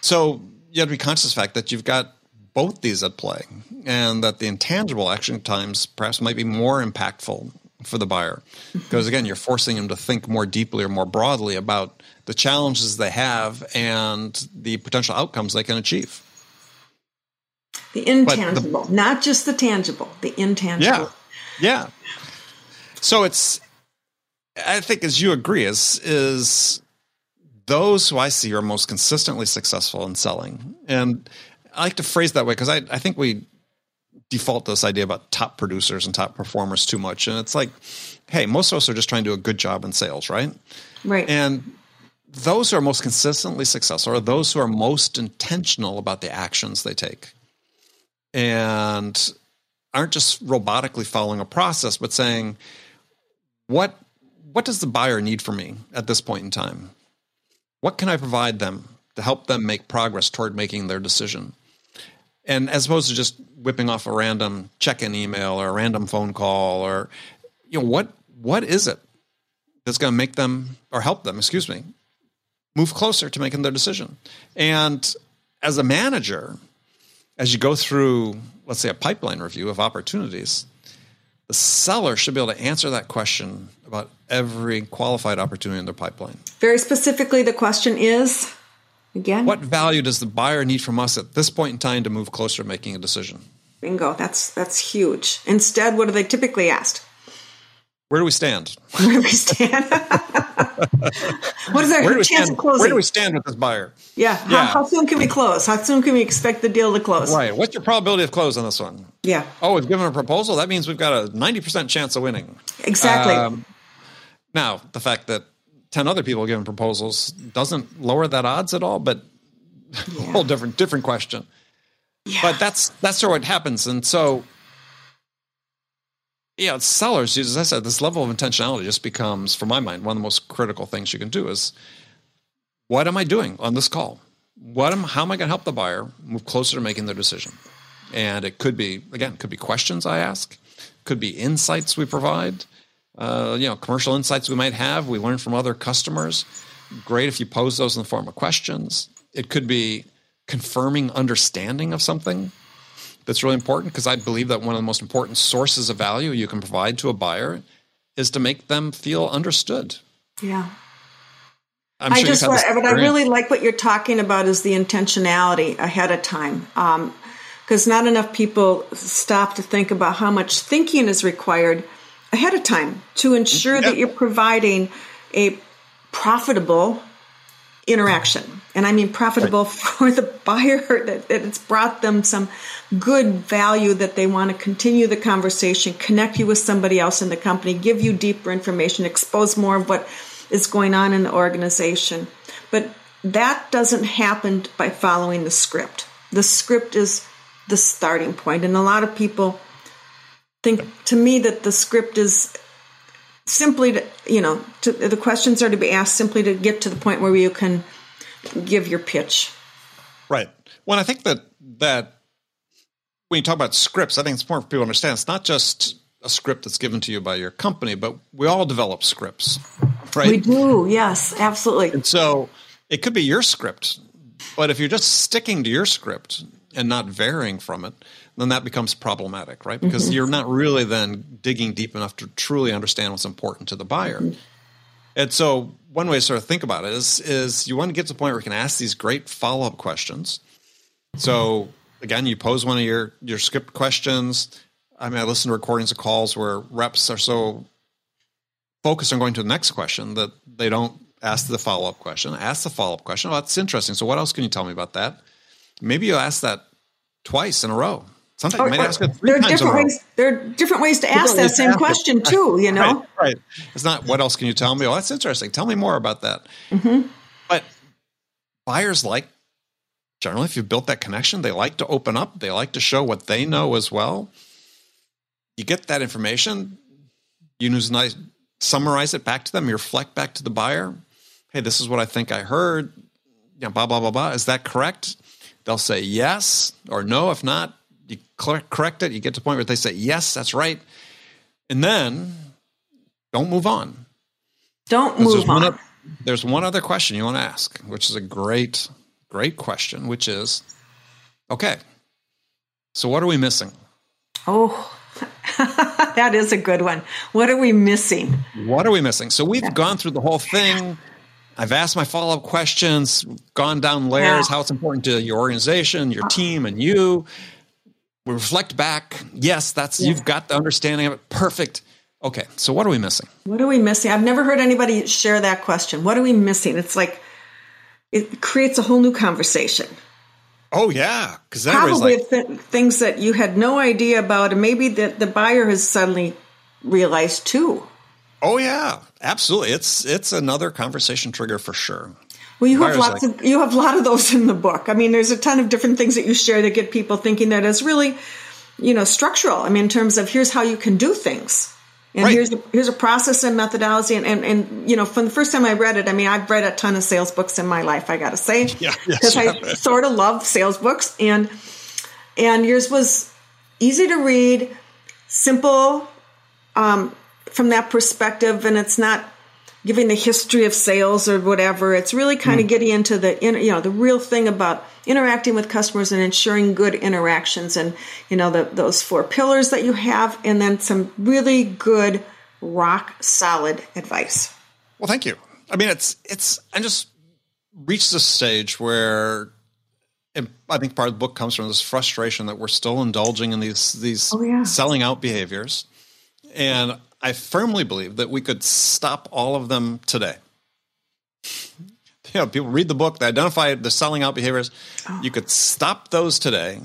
So you have to be conscious of the fact that you've got both these at play, and that the intangible action times perhaps might be more impactful for the buyer, mm-hmm. because again, you're forcing them to think more deeply or more broadly about the challenges they have and the potential outcomes they can achieve. The intangible, the, not just the tangible, the intangible. Yeah. Yeah. So it's I think as you agree is is those who I see are most consistently successful in selling. And I like to phrase that way because I, I think we default to this idea about top producers and top performers too much. And it's like, hey, most of us are just trying to do a good job in sales, right? Right. And those who are most consistently successful are those who are most intentional about the actions they take and aren't just robotically following a process, but saying, what what does the buyer need from me at this point in time? What can I provide them to help them make progress toward making their decision? And as opposed to just whipping off a random check-in email or a random phone call or you know what what is it that's going to make them or help them, excuse me, move closer to making their decision? And as a manager, as you go through, let's say, a pipeline review of opportunities, the seller should be able to answer that question about every qualified opportunity in their pipeline. Very specifically, the question is again What value does the buyer need from us at this point in time to move closer to making a decision? Bingo. That's that's huge. Instead, what are they typically asked? Where do we stand? Where do we stand? what is our chance stand, of closing? Where do we stand with this buyer? Yeah. yeah. How, how, soon can we close? How soon can we expect the deal to close? Right. What's your probability of close on this one? Yeah. Oh, we've given a proposal. That means we've got a 90% chance of winning. Exactly. Um, now, the fact that 10 other people have given proposals doesn't lower that odds at all, but yeah. whole different different question. Yeah. But that's that's sort of what happens. And so yeah, sellers, as I said, this level of intentionality just becomes, for my mind, one of the most critical things you can do is what am I doing on this call? What am, how am I going to help the buyer move closer to making their decision? And it could be, again, could be questions I ask, could be insights we provide, uh, you know, commercial insights we might have, we learn from other customers. Great if you pose those in the form of questions. It could be confirming understanding of something that's really important because I believe that one of the most important sources of value you can provide to a buyer is to make them feel understood. Yeah. I'm I sure just, what, what I really like what you're talking about is the intentionality ahead of time. Because um, not enough people stop to think about how much thinking is required ahead of time to ensure yep. that you're providing a profitable interaction. And I mean profitable right. for the buyer, that, that, it's brought them some good value that they want to continue the conversation, connect you with somebody else in the company, give you deeper information, expose more of what is going on in the organization. But that doesn't happen by following the script. The script is the starting point, and a lot of people think to me that the script is simply to you know to, the questions are to be asked simply to get to the point where you can give your pitch. Right. Well i think that that when you talk about scripts i think it's important for people to understand it's not just a script that's given to you by your company but we all develop scripts right? We do yes absolutely. And so it could be your script but if you're just sticking to your script and not varying from it then that becomes problematic, right? Because mm-hmm. you're not really then digging deep enough to truly understand what's important to the buyer. Mm-hmm. And so one way to sort of think about it is is you want to get to the point where you can ask these great follow up questions. So again, you pose one of your your script questions. I mean, I listen to recordings of calls where reps are so focused on going to the next question that they don't ask the follow up question. Ask the follow up question. Oh, that's interesting. So what else can you tell me about that? Maybe you ask that twice in a row. Sometimes you might ask it three there are different ways. There are different ways to ask that same question it. too. You know, right, right, It's not what else can you tell me? Oh, that's interesting. Tell me more about that. Mm-hmm. But buyers like generally, if you've built that connection, they like to open up. They like to show what they know as well. You get that information. You nice summarize it back to them. You reflect back to the buyer. Hey, this is what I think I heard. You know, blah blah blah blah. Is that correct? They'll say yes or no. If not, you correct it, you get to the point where they say, yes, that's right. And then don't move on. Don't move there's on. One, there's one other question you want to ask, which is a great, great question, which is okay, so what are we missing? Oh, that is a good one. What are we missing? What are we missing? So we've yeah. gone through the whole thing. I've asked my follow up questions, gone down layers, yeah. how it's important to your organization, your oh. team, and you. We reflect back. Yes, that's yeah. you've got the understanding of it. Perfect. Okay, so what are we missing? What are we missing? I've never heard anybody share that question. What are we missing? It's like it creates a whole new conversation. Oh yeah, because probably like, th- things that you had no idea about, and maybe that the buyer has suddenly realized too. Oh yeah, absolutely. It's it's another conversation trigger for sure. Well, you have lots like, of you have a lot of those in the book. I mean, there's a ton of different things that you share that get people thinking that it's really, you know, structural. I mean, in terms of here's how you can do things. And right. here's a, here's a process and methodology, and, and and you know, from the first time I read it, I mean, I've read a ton of sales books in my life. I got to say, yeah, because yes, I sort of love sales books, and and yours was easy to read, simple, um, from that perspective, and it's not giving the history of sales or whatever. It's really kind mm. of getting into the you know the real thing about interacting with customers and ensuring good interactions and you know the, those four pillars that you have and then some really good rock solid advice well thank you i mean it's it's i just reached this stage where i think part of the book comes from this frustration that we're still indulging in these these oh, yeah. selling out behaviors and i firmly believe that we could stop all of them today you know, people read the book, they identify the selling out behaviors. Oh. You could stop those today,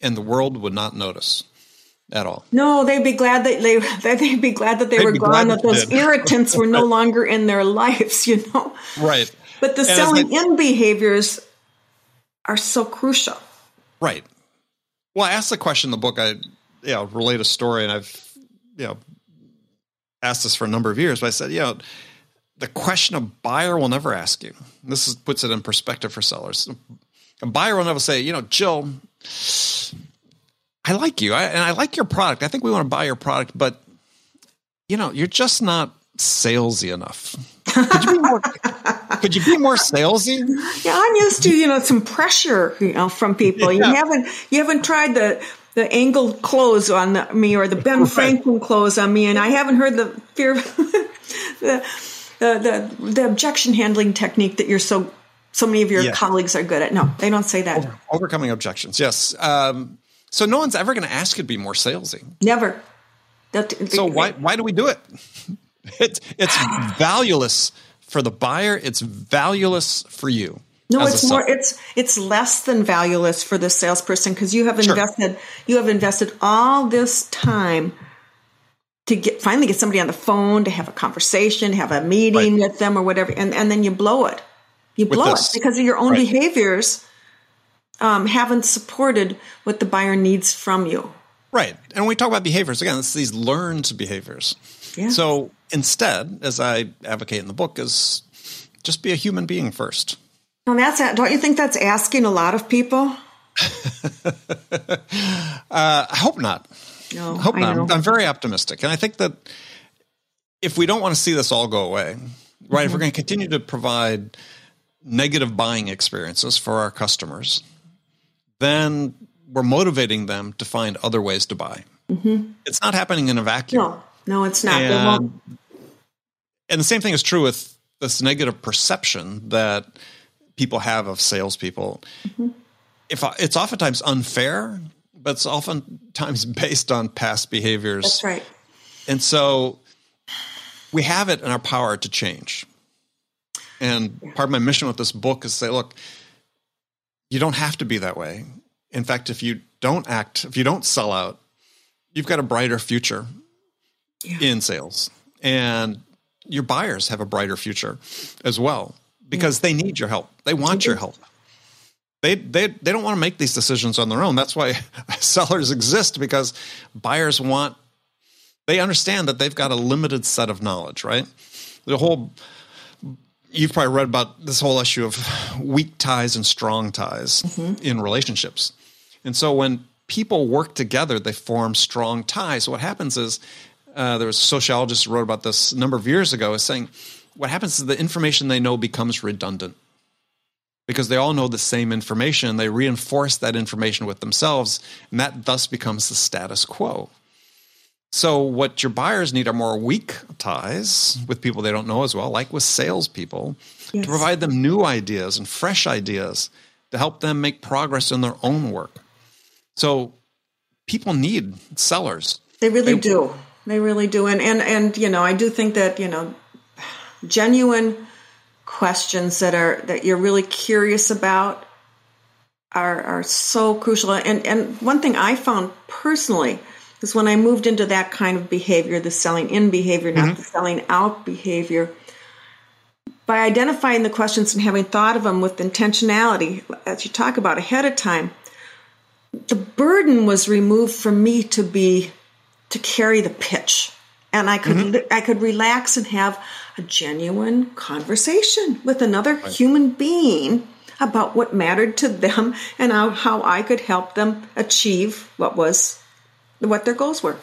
and the world would not notice at all. No, they'd be glad that they they'd be glad that they they'd were gone. That those did. irritants were no longer in their lives. You know, right? But the and selling they, in behaviors are so crucial. Right. Well, I asked the question in the book. I you know relate a story, and I've you know asked this for a number of years. But I said, you know the question a buyer will never ask you. This is, puts it in perspective for sellers. A buyer will never say, you know, Jill, I like you I, and I like your product. I think we want to buy your product, but you know, you're just not salesy enough. Could you be more, could you be more salesy? Yeah, I'm used to, you know, some pressure, you know, from people. Yeah. You haven't you haven't tried the the angled close on the, me or the Ben right. Franklin close on me, and I haven't heard the fear the the, the, the objection handling technique that you're so so many of your yeah. colleagues are good at. No, they don't say that. Over, overcoming objections, yes. Um, so no one's ever going to ask you to be more salesy. Never. That, so why why do we do it? It's it's valueless for the buyer. It's valueless for you. No, it's more. It's it's less than valueless for the salesperson because you have invested sure. you have invested all this time to get finally get somebody on the phone to have a conversation, have a meeting right. with them or whatever, and, and then you blow it. You blow it because of your own right. behaviors um, haven't supported what the buyer needs from you. Right. And when we talk about behaviors, again, it's these learned behaviors. Yeah. So instead, as I advocate in the book, is just be a human being first. And that's don't you think that's asking a lot of people? uh, I hope not. No, hope not. I'm, I'm, very optimistic, and I think that if we don't want to see this all go away, right? Mm-hmm. If we're mm-hmm. going to continue to provide negative buying experiences for our customers, then we're motivating them to find other ways to buy. Mm-hmm. It's not happening in a vacuum. No, no, it's not. And, and the same thing is true with this negative perception that people have of salespeople. Mm-hmm. If it's oftentimes unfair but it's oftentimes based on past behaviors. That's right. And so we have it in our power to change. And yeah. part of my mission with this book is to say, look, you don't have to be that way. In fact, if you don't act, if you don't sell out, you've got a brighter future yeah. in sales. And your buyers have a brighter future as well because they need your help. They want your help they they they don't want to make these decisions on their own. That's why sellers exist because buyers want they understand that they've got a limited set of knowledge, right? The whole you've probably read about this whole issue of weak ties and strong ties mm-hmm. in relationships. And so when people work together, they form strong ties. So what happens is uh, there was a sociologist who wrote about this a number of years ago, is saying what happens is the information they know becomes redundant because they all know the same information. They reinforce that information with themselves, and that thus becomes the status quo. So, what your buyers need are more weak ties with people they don't know as well, like with salespeople, yes. to provide them new ideas and fresh ideas to help them make progress in their own work. So, people need sellers. They really they, do. They really do. And, and, and, you know, I do think that, you know, genuine questions that are that you're really curious about are are so crucial. And and one thing I found personally is when I moved into that kind of behavior, the selling in behavior, not mm-hmm. the selling out behavior, by identifying the questions and having thought of them with intentionality, as you talk about ahead of time, the burden was removed from me to be to carry the pitch and I could mm-hmm. I could relax and have a genuine conversation with another right. human being about what mattered to them and how, how I could help them achieve what was what their goals were.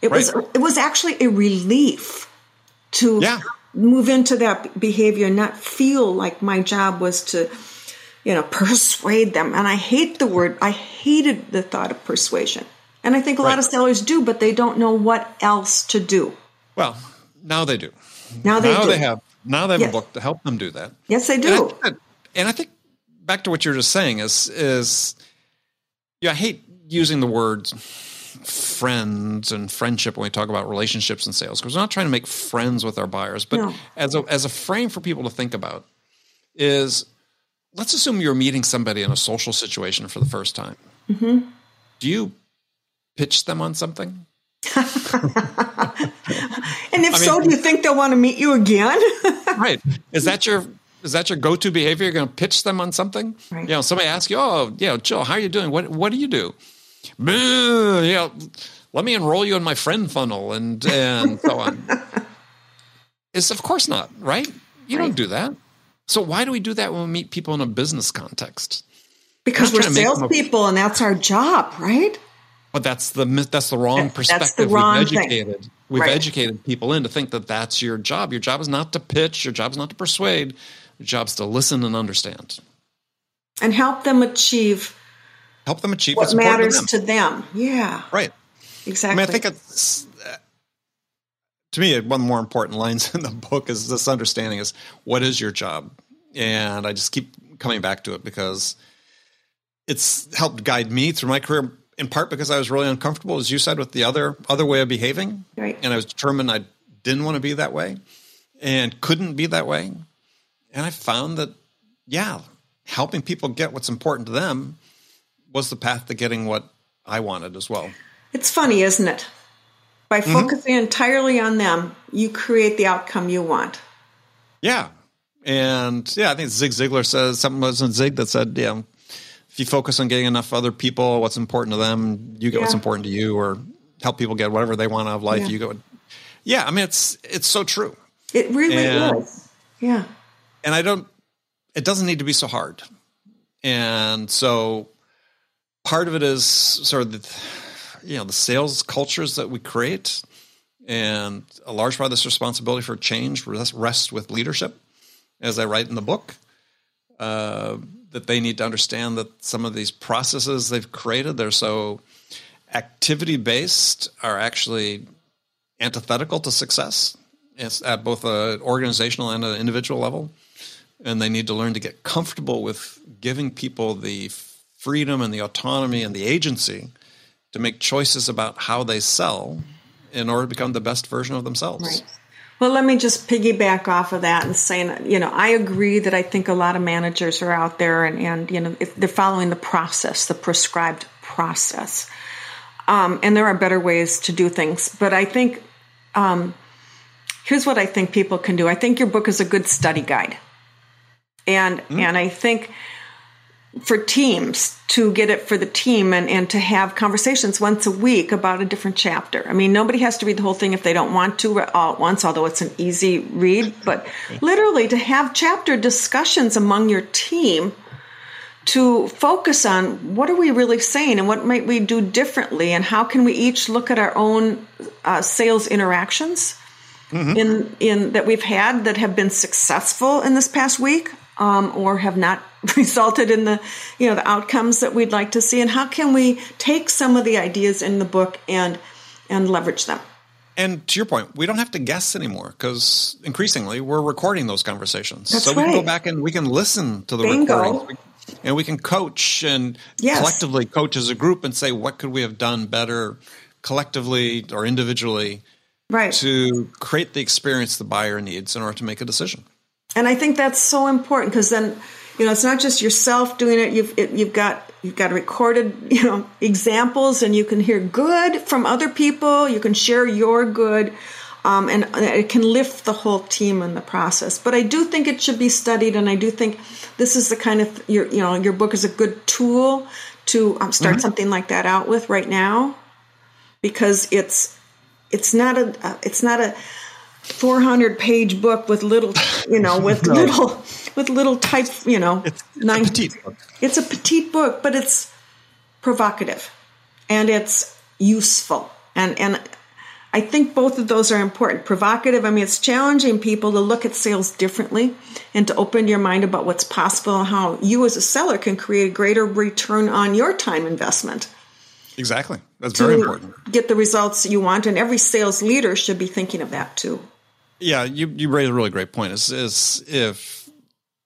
It right. was it was actually a relief to yeah. move into that behavior and not feel like my job was to you know persuade them and I hate the word I hated the thought of persuasion. And I think a right. lot of sellers do, but they don't know what else to do. Well, now they do. Now they now do. they have now they have yes. a book to help them do that. Yes, they do. And I, that, and I think back to what you're just saying is is yeah, I hate using the words friends and friendship when we talk about relationships and sales because we're not trying to make friends with our buyers, but no. as a as a frame for people to think about is let's assume you're meeting somebody in a social situation for the first time. Mm-hmm. Do you pitch them on something? and if I mean, so, do you think they'll want to meet you again? right. Is that your is that your go to behavior? You're going to pitch them on something. Right. You know, somebody asks you, "Oh, yeah, Jill, how are you doing? What What do you do?" Boo, you know, let me enroll you in my friend funnel and and so on. Is of course not right. You right. don't do that. So why do we do that when we meet people in a business context? Because we're salespeople, and that's our job, right? But that's the that's the wrong perspective. The wrong We've educated thing. we've right. educated people in to think that that's your job. Your job is not to pitch. Your job is not to persuade. Your job is to listen and understand, and help them achieve. Help them achieve what matters to them. to them. Yeah, right. Exactly. I mean, I think it's uh, to me one of the more important lines in the book is this understanding is what is your job, and I just keep coming back to it because it's helped guide me through my career in part because I was really uncomfortable, as you said, with the other other way of behaving, right. and I was determined I didn't want to be that way, and couldn't be that way, and I found that yeah, helping people get what's important to them was the path to getting what I wanted as well. It's funny, isn't it? By mm-hmm. focusing entirely on them, you create the outcome you want. Yeah. And yeah, I think Zig Ziglar says something was in Zig that said, yeah, if you focus on getting enough other people what's important to them, you get yeah. what's important to you, or help people get whatever they want out of life. Yeah. You go. Yeah, I mean it's it's so true. It really and, is. Yeah. And I don't. It doesn't need to be so hard. And so, part of it is sort of the, you know, the sales cultures that we create, and a large part of this responsibility for change rests with leadership, as I write in the book. Uh, that they need to understand that some of these processes they've created they're so activity based are actually antithetical to success. It's at both an organizational and an individual level. And they need to learn to get comfortable with giving people the freedom and the autonomy and the agency to make choices about how they sell in order to become the best version of themselves. Right. Well, let me just piggyback off of that and saying, you know, I agree that I think a lot of managers are out there and, and you know, if they're following the process, the prescribed process. Um, and there are better ways to do things. But I think um, here's what I think people can do. I think your book is a good study guide. And mm. and I think for teams to get it for the team and, and to have conversations once a week about a different chapter. I mean, nobody has to read the whole thing if they don't want to all at once, although it's an easy read, but literally to have chapter discussions among your team to focus on what are we really saying and what might we do differently and how can we each look at our own uh, sales interactions mm-hmm. in in that we've had that have been successful in this past week um, or have not resulted in the you know the outcomes that we'd like to see and how can we take some of the ideas in the book and and leverage them and to your point, we don't have to guess anymore because increasingly we're recording those conversations. That's so we right. can go back and we can listen to the Bingo. recordings and we can coach and Yes. collectively coach as a group and say what could we have done better collectively or individually right to create the experience the buyer needs in order to make a decision. And I think that's so important because then you know it's not just yourself doing it. You've it, you've got you've got recorded you know examples, and you can hear good from other people. You can share your good, um, and it can lift the whole team in the process. But I do think it should be studied, and I do think this is the kind of your you know your book is a good tool to um, start something like that out with right now because it's it's not a uh, it's not a 400 page book with little you know with No. little with little type you know It's, it's nine- a petite book. it's a petite book but it's provocative and it's useful and and I think both of those are important. Provocative, I mean, it's challenging people to look at sales differently and to open your mind about what's possible and how you as a seller can create a greater return on your time investment Exactly. That's very important. get the results you want. And every sales leader should be thinking of that too. Yeah, you, you raise a really great point. Is is if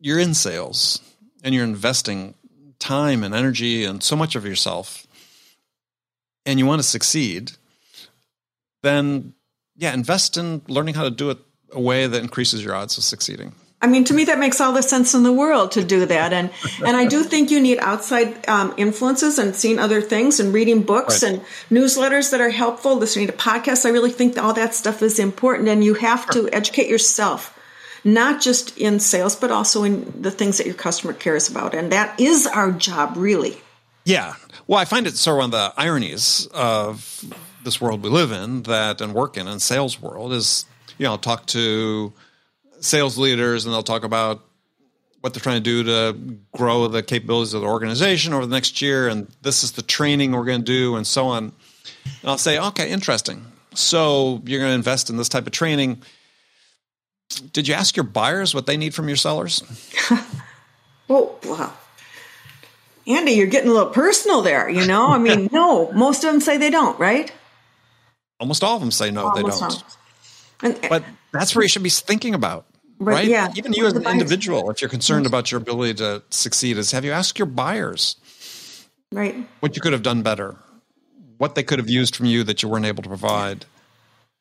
you're in sales and you're investing time and energy and so much of yourself and you want to succeed, then yeah, invest in learning how to do it a way that increases your odds of succeeding. I mean, to me, that makes all the sense in the world to do that, and and I do think you need outside um, influences and seeing other things and reading books Right. and newsletters that are helpful, listening to podcasts. I really think that all that stuff is important, and you have to educate yourself, not just in sales, but also in the things that your customer cares about, and that is our job, really. Yeah. Well, I find it sort of one of the ironies of this world we live in that and work in, and sales world is, you know, I'll talk to sales leaders and they'll talk about what they're trying to do to grow the capabilities of the organization over the next year. And this is the training we're going to do and so on. And I'll say, okay, interesting. So you're going to invest in this type of training. Did you ask your buyers what they need from your sellers? Well, wow. Andy, you're getting a little personal there, you know? I mean, no, most of them say they don't, right? Almost all of them say no, they don't. And, But that's where you should be thinking about, Right, right? yeah. Even you as an buyers. individual, if you're concerned about your ability to succeed, is have you asked your buyers right. what you could have done better, what they could have used from you that you weren't able to provide,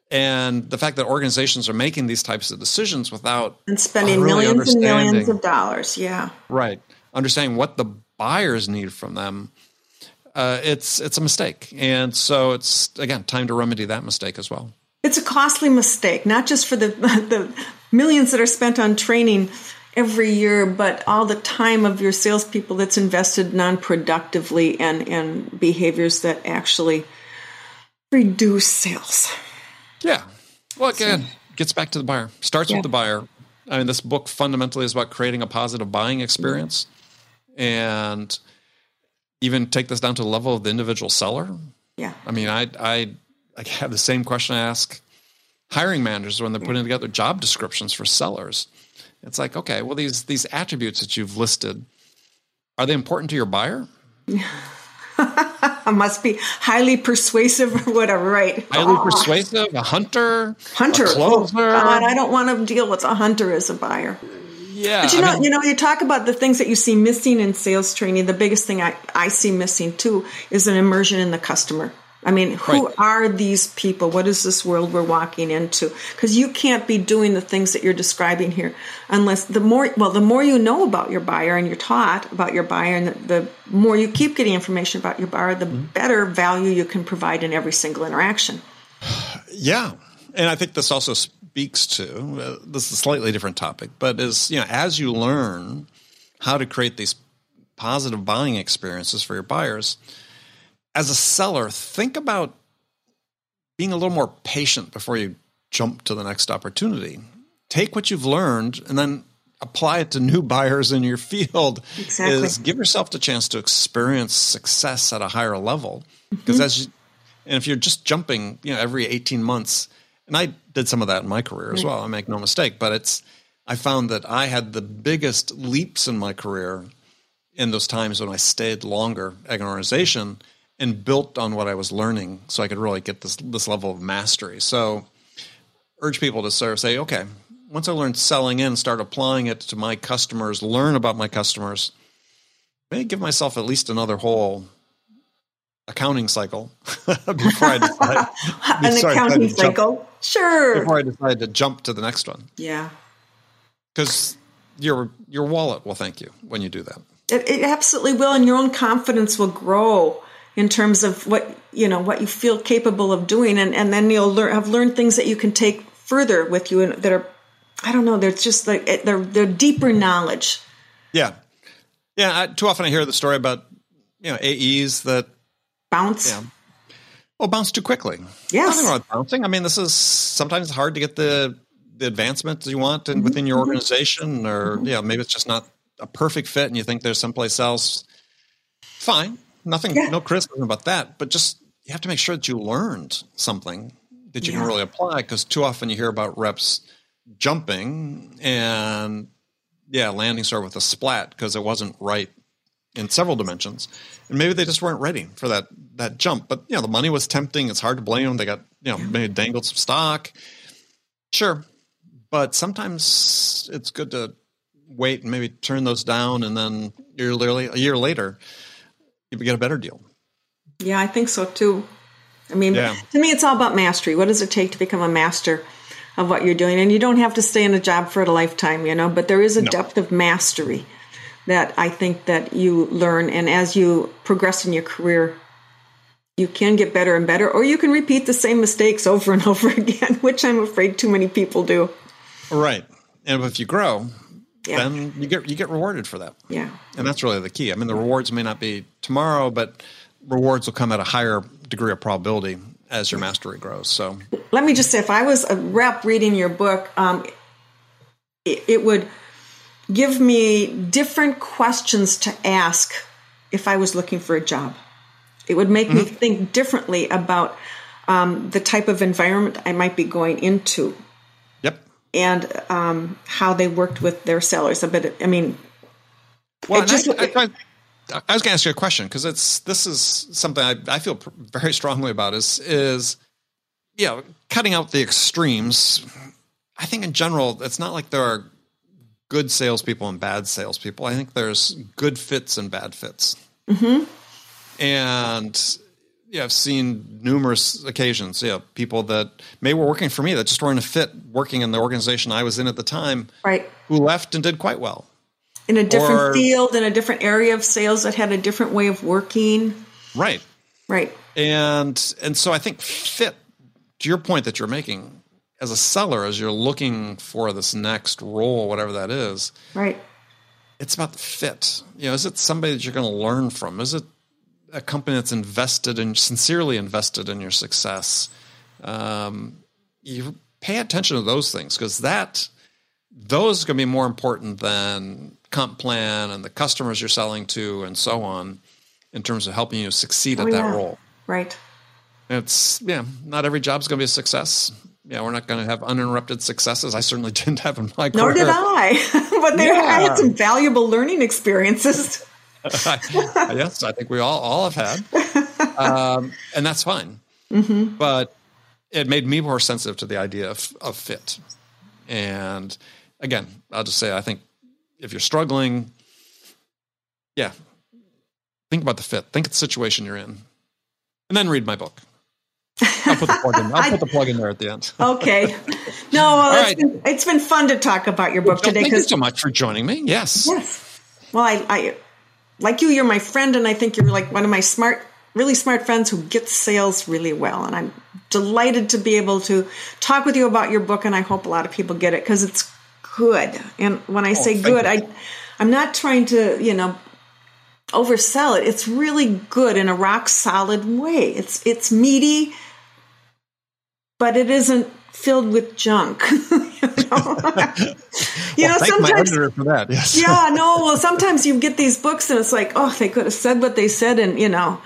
and the fact that organizations are making these types of decisions without and spending really millions and millions of dollars. Yeah, right understanding what the buyers need from them. Uh, it's it's a mistake, and so it's again time to remedy that mistake as well. it's a costly mistake, not just for the the millions that are spent on training every year, but all the time of your salespeople that's invested non-productively and and behaviors that actually reduce sales. Yeah. Well, again, gets back to the buyer. Starts Yeah. with the buyer. I mean, this book fundamentally is about creating a positive buying experience, and even take this down to the level of the individual seller. Yeah, I mean, I I I have the same question I ask hiring managers when they're putting together job descriptions for sellers. It's like, okay, well, these these attributes that you've listed are they important to your buyer? I must be highly persuasive or whatever, right? Highly Oh, persuasive, a hunter, Hunter, a oh. God, I don't want to deal with a hunter as a buyer. yeah, But you I know, mean- you know, you talk about the things that you see missing in sales training. The biggest thing I, I see missing too is an immersion in the customer. I mean, who Right. are these people? What is this world we're walking into? Because you can't be doing the things that you're describing here unless the more, well, the more you know about your buyer and you're taught about your buyer, and the, the more you keep getting information about your buyer, the Mm-hmm. better value you can provide in every single interaction. Yeah, and I think this also speaks to uh, this is a slightly different topic, but is you know as you learn how to create these positive buying experiences for your buyers, as a seller, think about being a little more patient before you jump to the next opportunity. Take what you've learned and then apply it to new buyers in your field exactly. is give yourself the chance to experience success at a higher level because mm-hmm. as you, and if you're just jumping you know every 18 months and i did some of that in my career as well i make no mistake but it's i found that i had the biggest leaps in my career in those times when i stayed longer at an organization and built on what i was learning so i could really get this this level of mastery so urge people to sort of say okay once I learn selling in, start applying it to my customers, learn about my customers, maybe give myself at least another whole accounting cycle before I decide. An accounting cycle, jump, sure. Before I decide to jump to the next one. Yeah. Because your your wallet will thank you when you do that. It, it absolutely will, and your own confidence will grow in terms of what you know what you feel capable of doing, and and then you'll learn have learned things that you can take further with you and that are I don't know. There's just like they're they're deeper knowledge. Yeah, yeah. I, too often I hear the story about you know AEs that bounce. Yeah. Well, bounce too quickly. Yes. Nothing wrong with bouncing. I mean, this is sometimes hard to get the the advancements you want in, mm-hmm. within your mm-hmm. organization, or mm-hmm. yeah, maybe it's just not a perfect fit, and you think there's someplace else. Fine, nothing, yeah. no criticism about that, but just you have to make sure that you learned something that you yeah. can really apply, because too often you hear about reps jumping and yeah, landing sort of with a splat because it wasn't right in several dimensions. And maybe they just weren't ready for that that jump. But you know, the money was tempting. It's hard to blame them. They got, you know, maybe dangled some stock. Sure. But sometimes it's good to wait and maybe turn those down and then you're literally a year later you get a better deal. Yeah, I think so too. I mean, yeah. to me, it's all about mastery. What does it take to become a master? of what you're doing. And you don't have to stay in a job for a lifetime, you know, but there is a no. depth of mastery that I think that you learn. And as you progress in your career, you can get better and better, or you can repeat the same mistakes over and over again, which I'm afraid too many people do. Right. And if you grow, yeah. then you get you get rewarded for that. Yeah. And that's really the key. I mean, the rewards may not be tomorrow, but rewards will come at a higher degree of probability as your mastery grows. So let me just say, if I was a rep reading your book, um, it, it would give me different questions to ask if I was looking for a job. It would make mm-hmm. me think differently about um, the type of environment I might be going into. And um, how they worked with their sellers. But I mean, well, just, I, I, I was going to ask you a question because it's this is something I, I feel very strongly about is is you know cutting out the extremes. I think in general, it's not like there are good salespeople and bad salespeople. I think there's good fits and bad fits. Mm-hmm. And yeah, I've seen numerous occasions. Yeah, people that may were working for me that just weren't a fit working in the organization I was in at the time. Right. Who left and did quite well in a different or, field in a different area of sales that had a different way of working right right and and so i think fit to your point that you're making as a seller as you're looking for this next role whatever that is right it's about the fit you know is it somebody that you're going to learn from is it a company that's invested and in, sincerely invested in your success um, you pay attention to those things because that those are going to be more important than comp plan and the customers you're selling to and so on in terms of helping you succeed oh, at that role. Right. It's yeah, not every job's going to be a success. Yeah, we're not going to have uninterrupted successes. I certainly didn't have in my career. Nor did I. but there, yeah. I had some valuable learning experiences. yes, I think we all all have had, um, and that's fine. Mm-hmm. But it made me more sensitive to the idea of, of fit. And again, I'll just say I think if you're struggling, yeah, think about the fit. Think of the situation you're in, and then read my book. I'll put the plug in. I'll put the plug in there at the end. okay. No, well, it's, right. been, it's been fun to talk about your book well, today. Thank you so much for joining me. Yes. Yes. Well, I, I like you. You're my friend, and I think you're like one of my smart, really smart friends who gets sales really well. And I'm delighted to be able to talk with you about your book. And I hope a lot of people get it because it's good. And when I oh, say good, you. I I'm not trying to, you know, oversell it. It's really good in a rock solid way. It's it's meaty, but it isn't filled with junk. you know, you well, know sometimes for that. Yes. yeah, no. Well, sometimes you get these books and it's like, oh, they could have said what they said in you know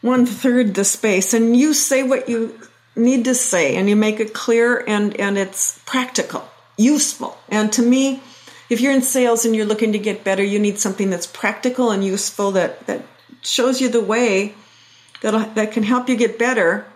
one third the space, and you say what you need to say, and you make it clear and and it's practical, useful, and to me. If you're in sales and you're looking to get better, you need something that's practical and useful that, that shows you the way that that can help you get better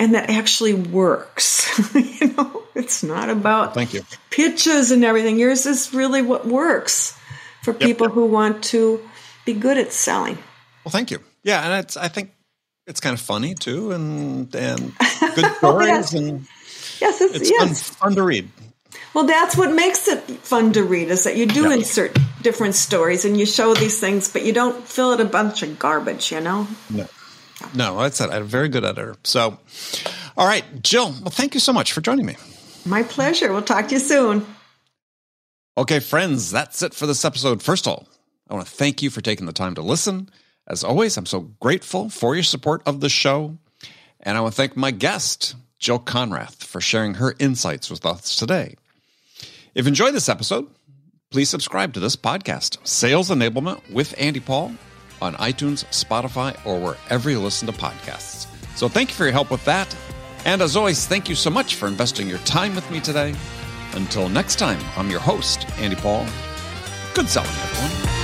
and that actually works. you know, it's not about Thank you. pitches and everything. Yours is really what works for people yep, yep. who want to be good at selling. Well, thank you. Yeah, and it's I think it's kind of funny too, and and good stories yes. and yes, it's, it's yes. Fun, fun, to read. Well, that's what makes it fun to read is that you do insert different stories and you show these things, but you don't fill it a bunch of garbage. You know. No. No, that's it. I'm a very good editor. So, all right, Jill, well, thank you so much for joining me. My pleasure. We'll talk to you soon. Okay, friends, that's it for this episode. First of all, I want to thank you for taking the time to listen. As always, I'm so grateful for your support of the show. And I want to thank my guest, Jill Konrath, for sharing her insights with us today. If you enjoyed this episode, please subscribe to this podcast, Sales Enablement with Andy Paul on iTunes, Spotify, or wherever you listen to podcasts. So thank you for your help with that. And as always, thank you so much for investing your time with me today. Until next time, I'm your host, Andy Paul. Good selling, everyone.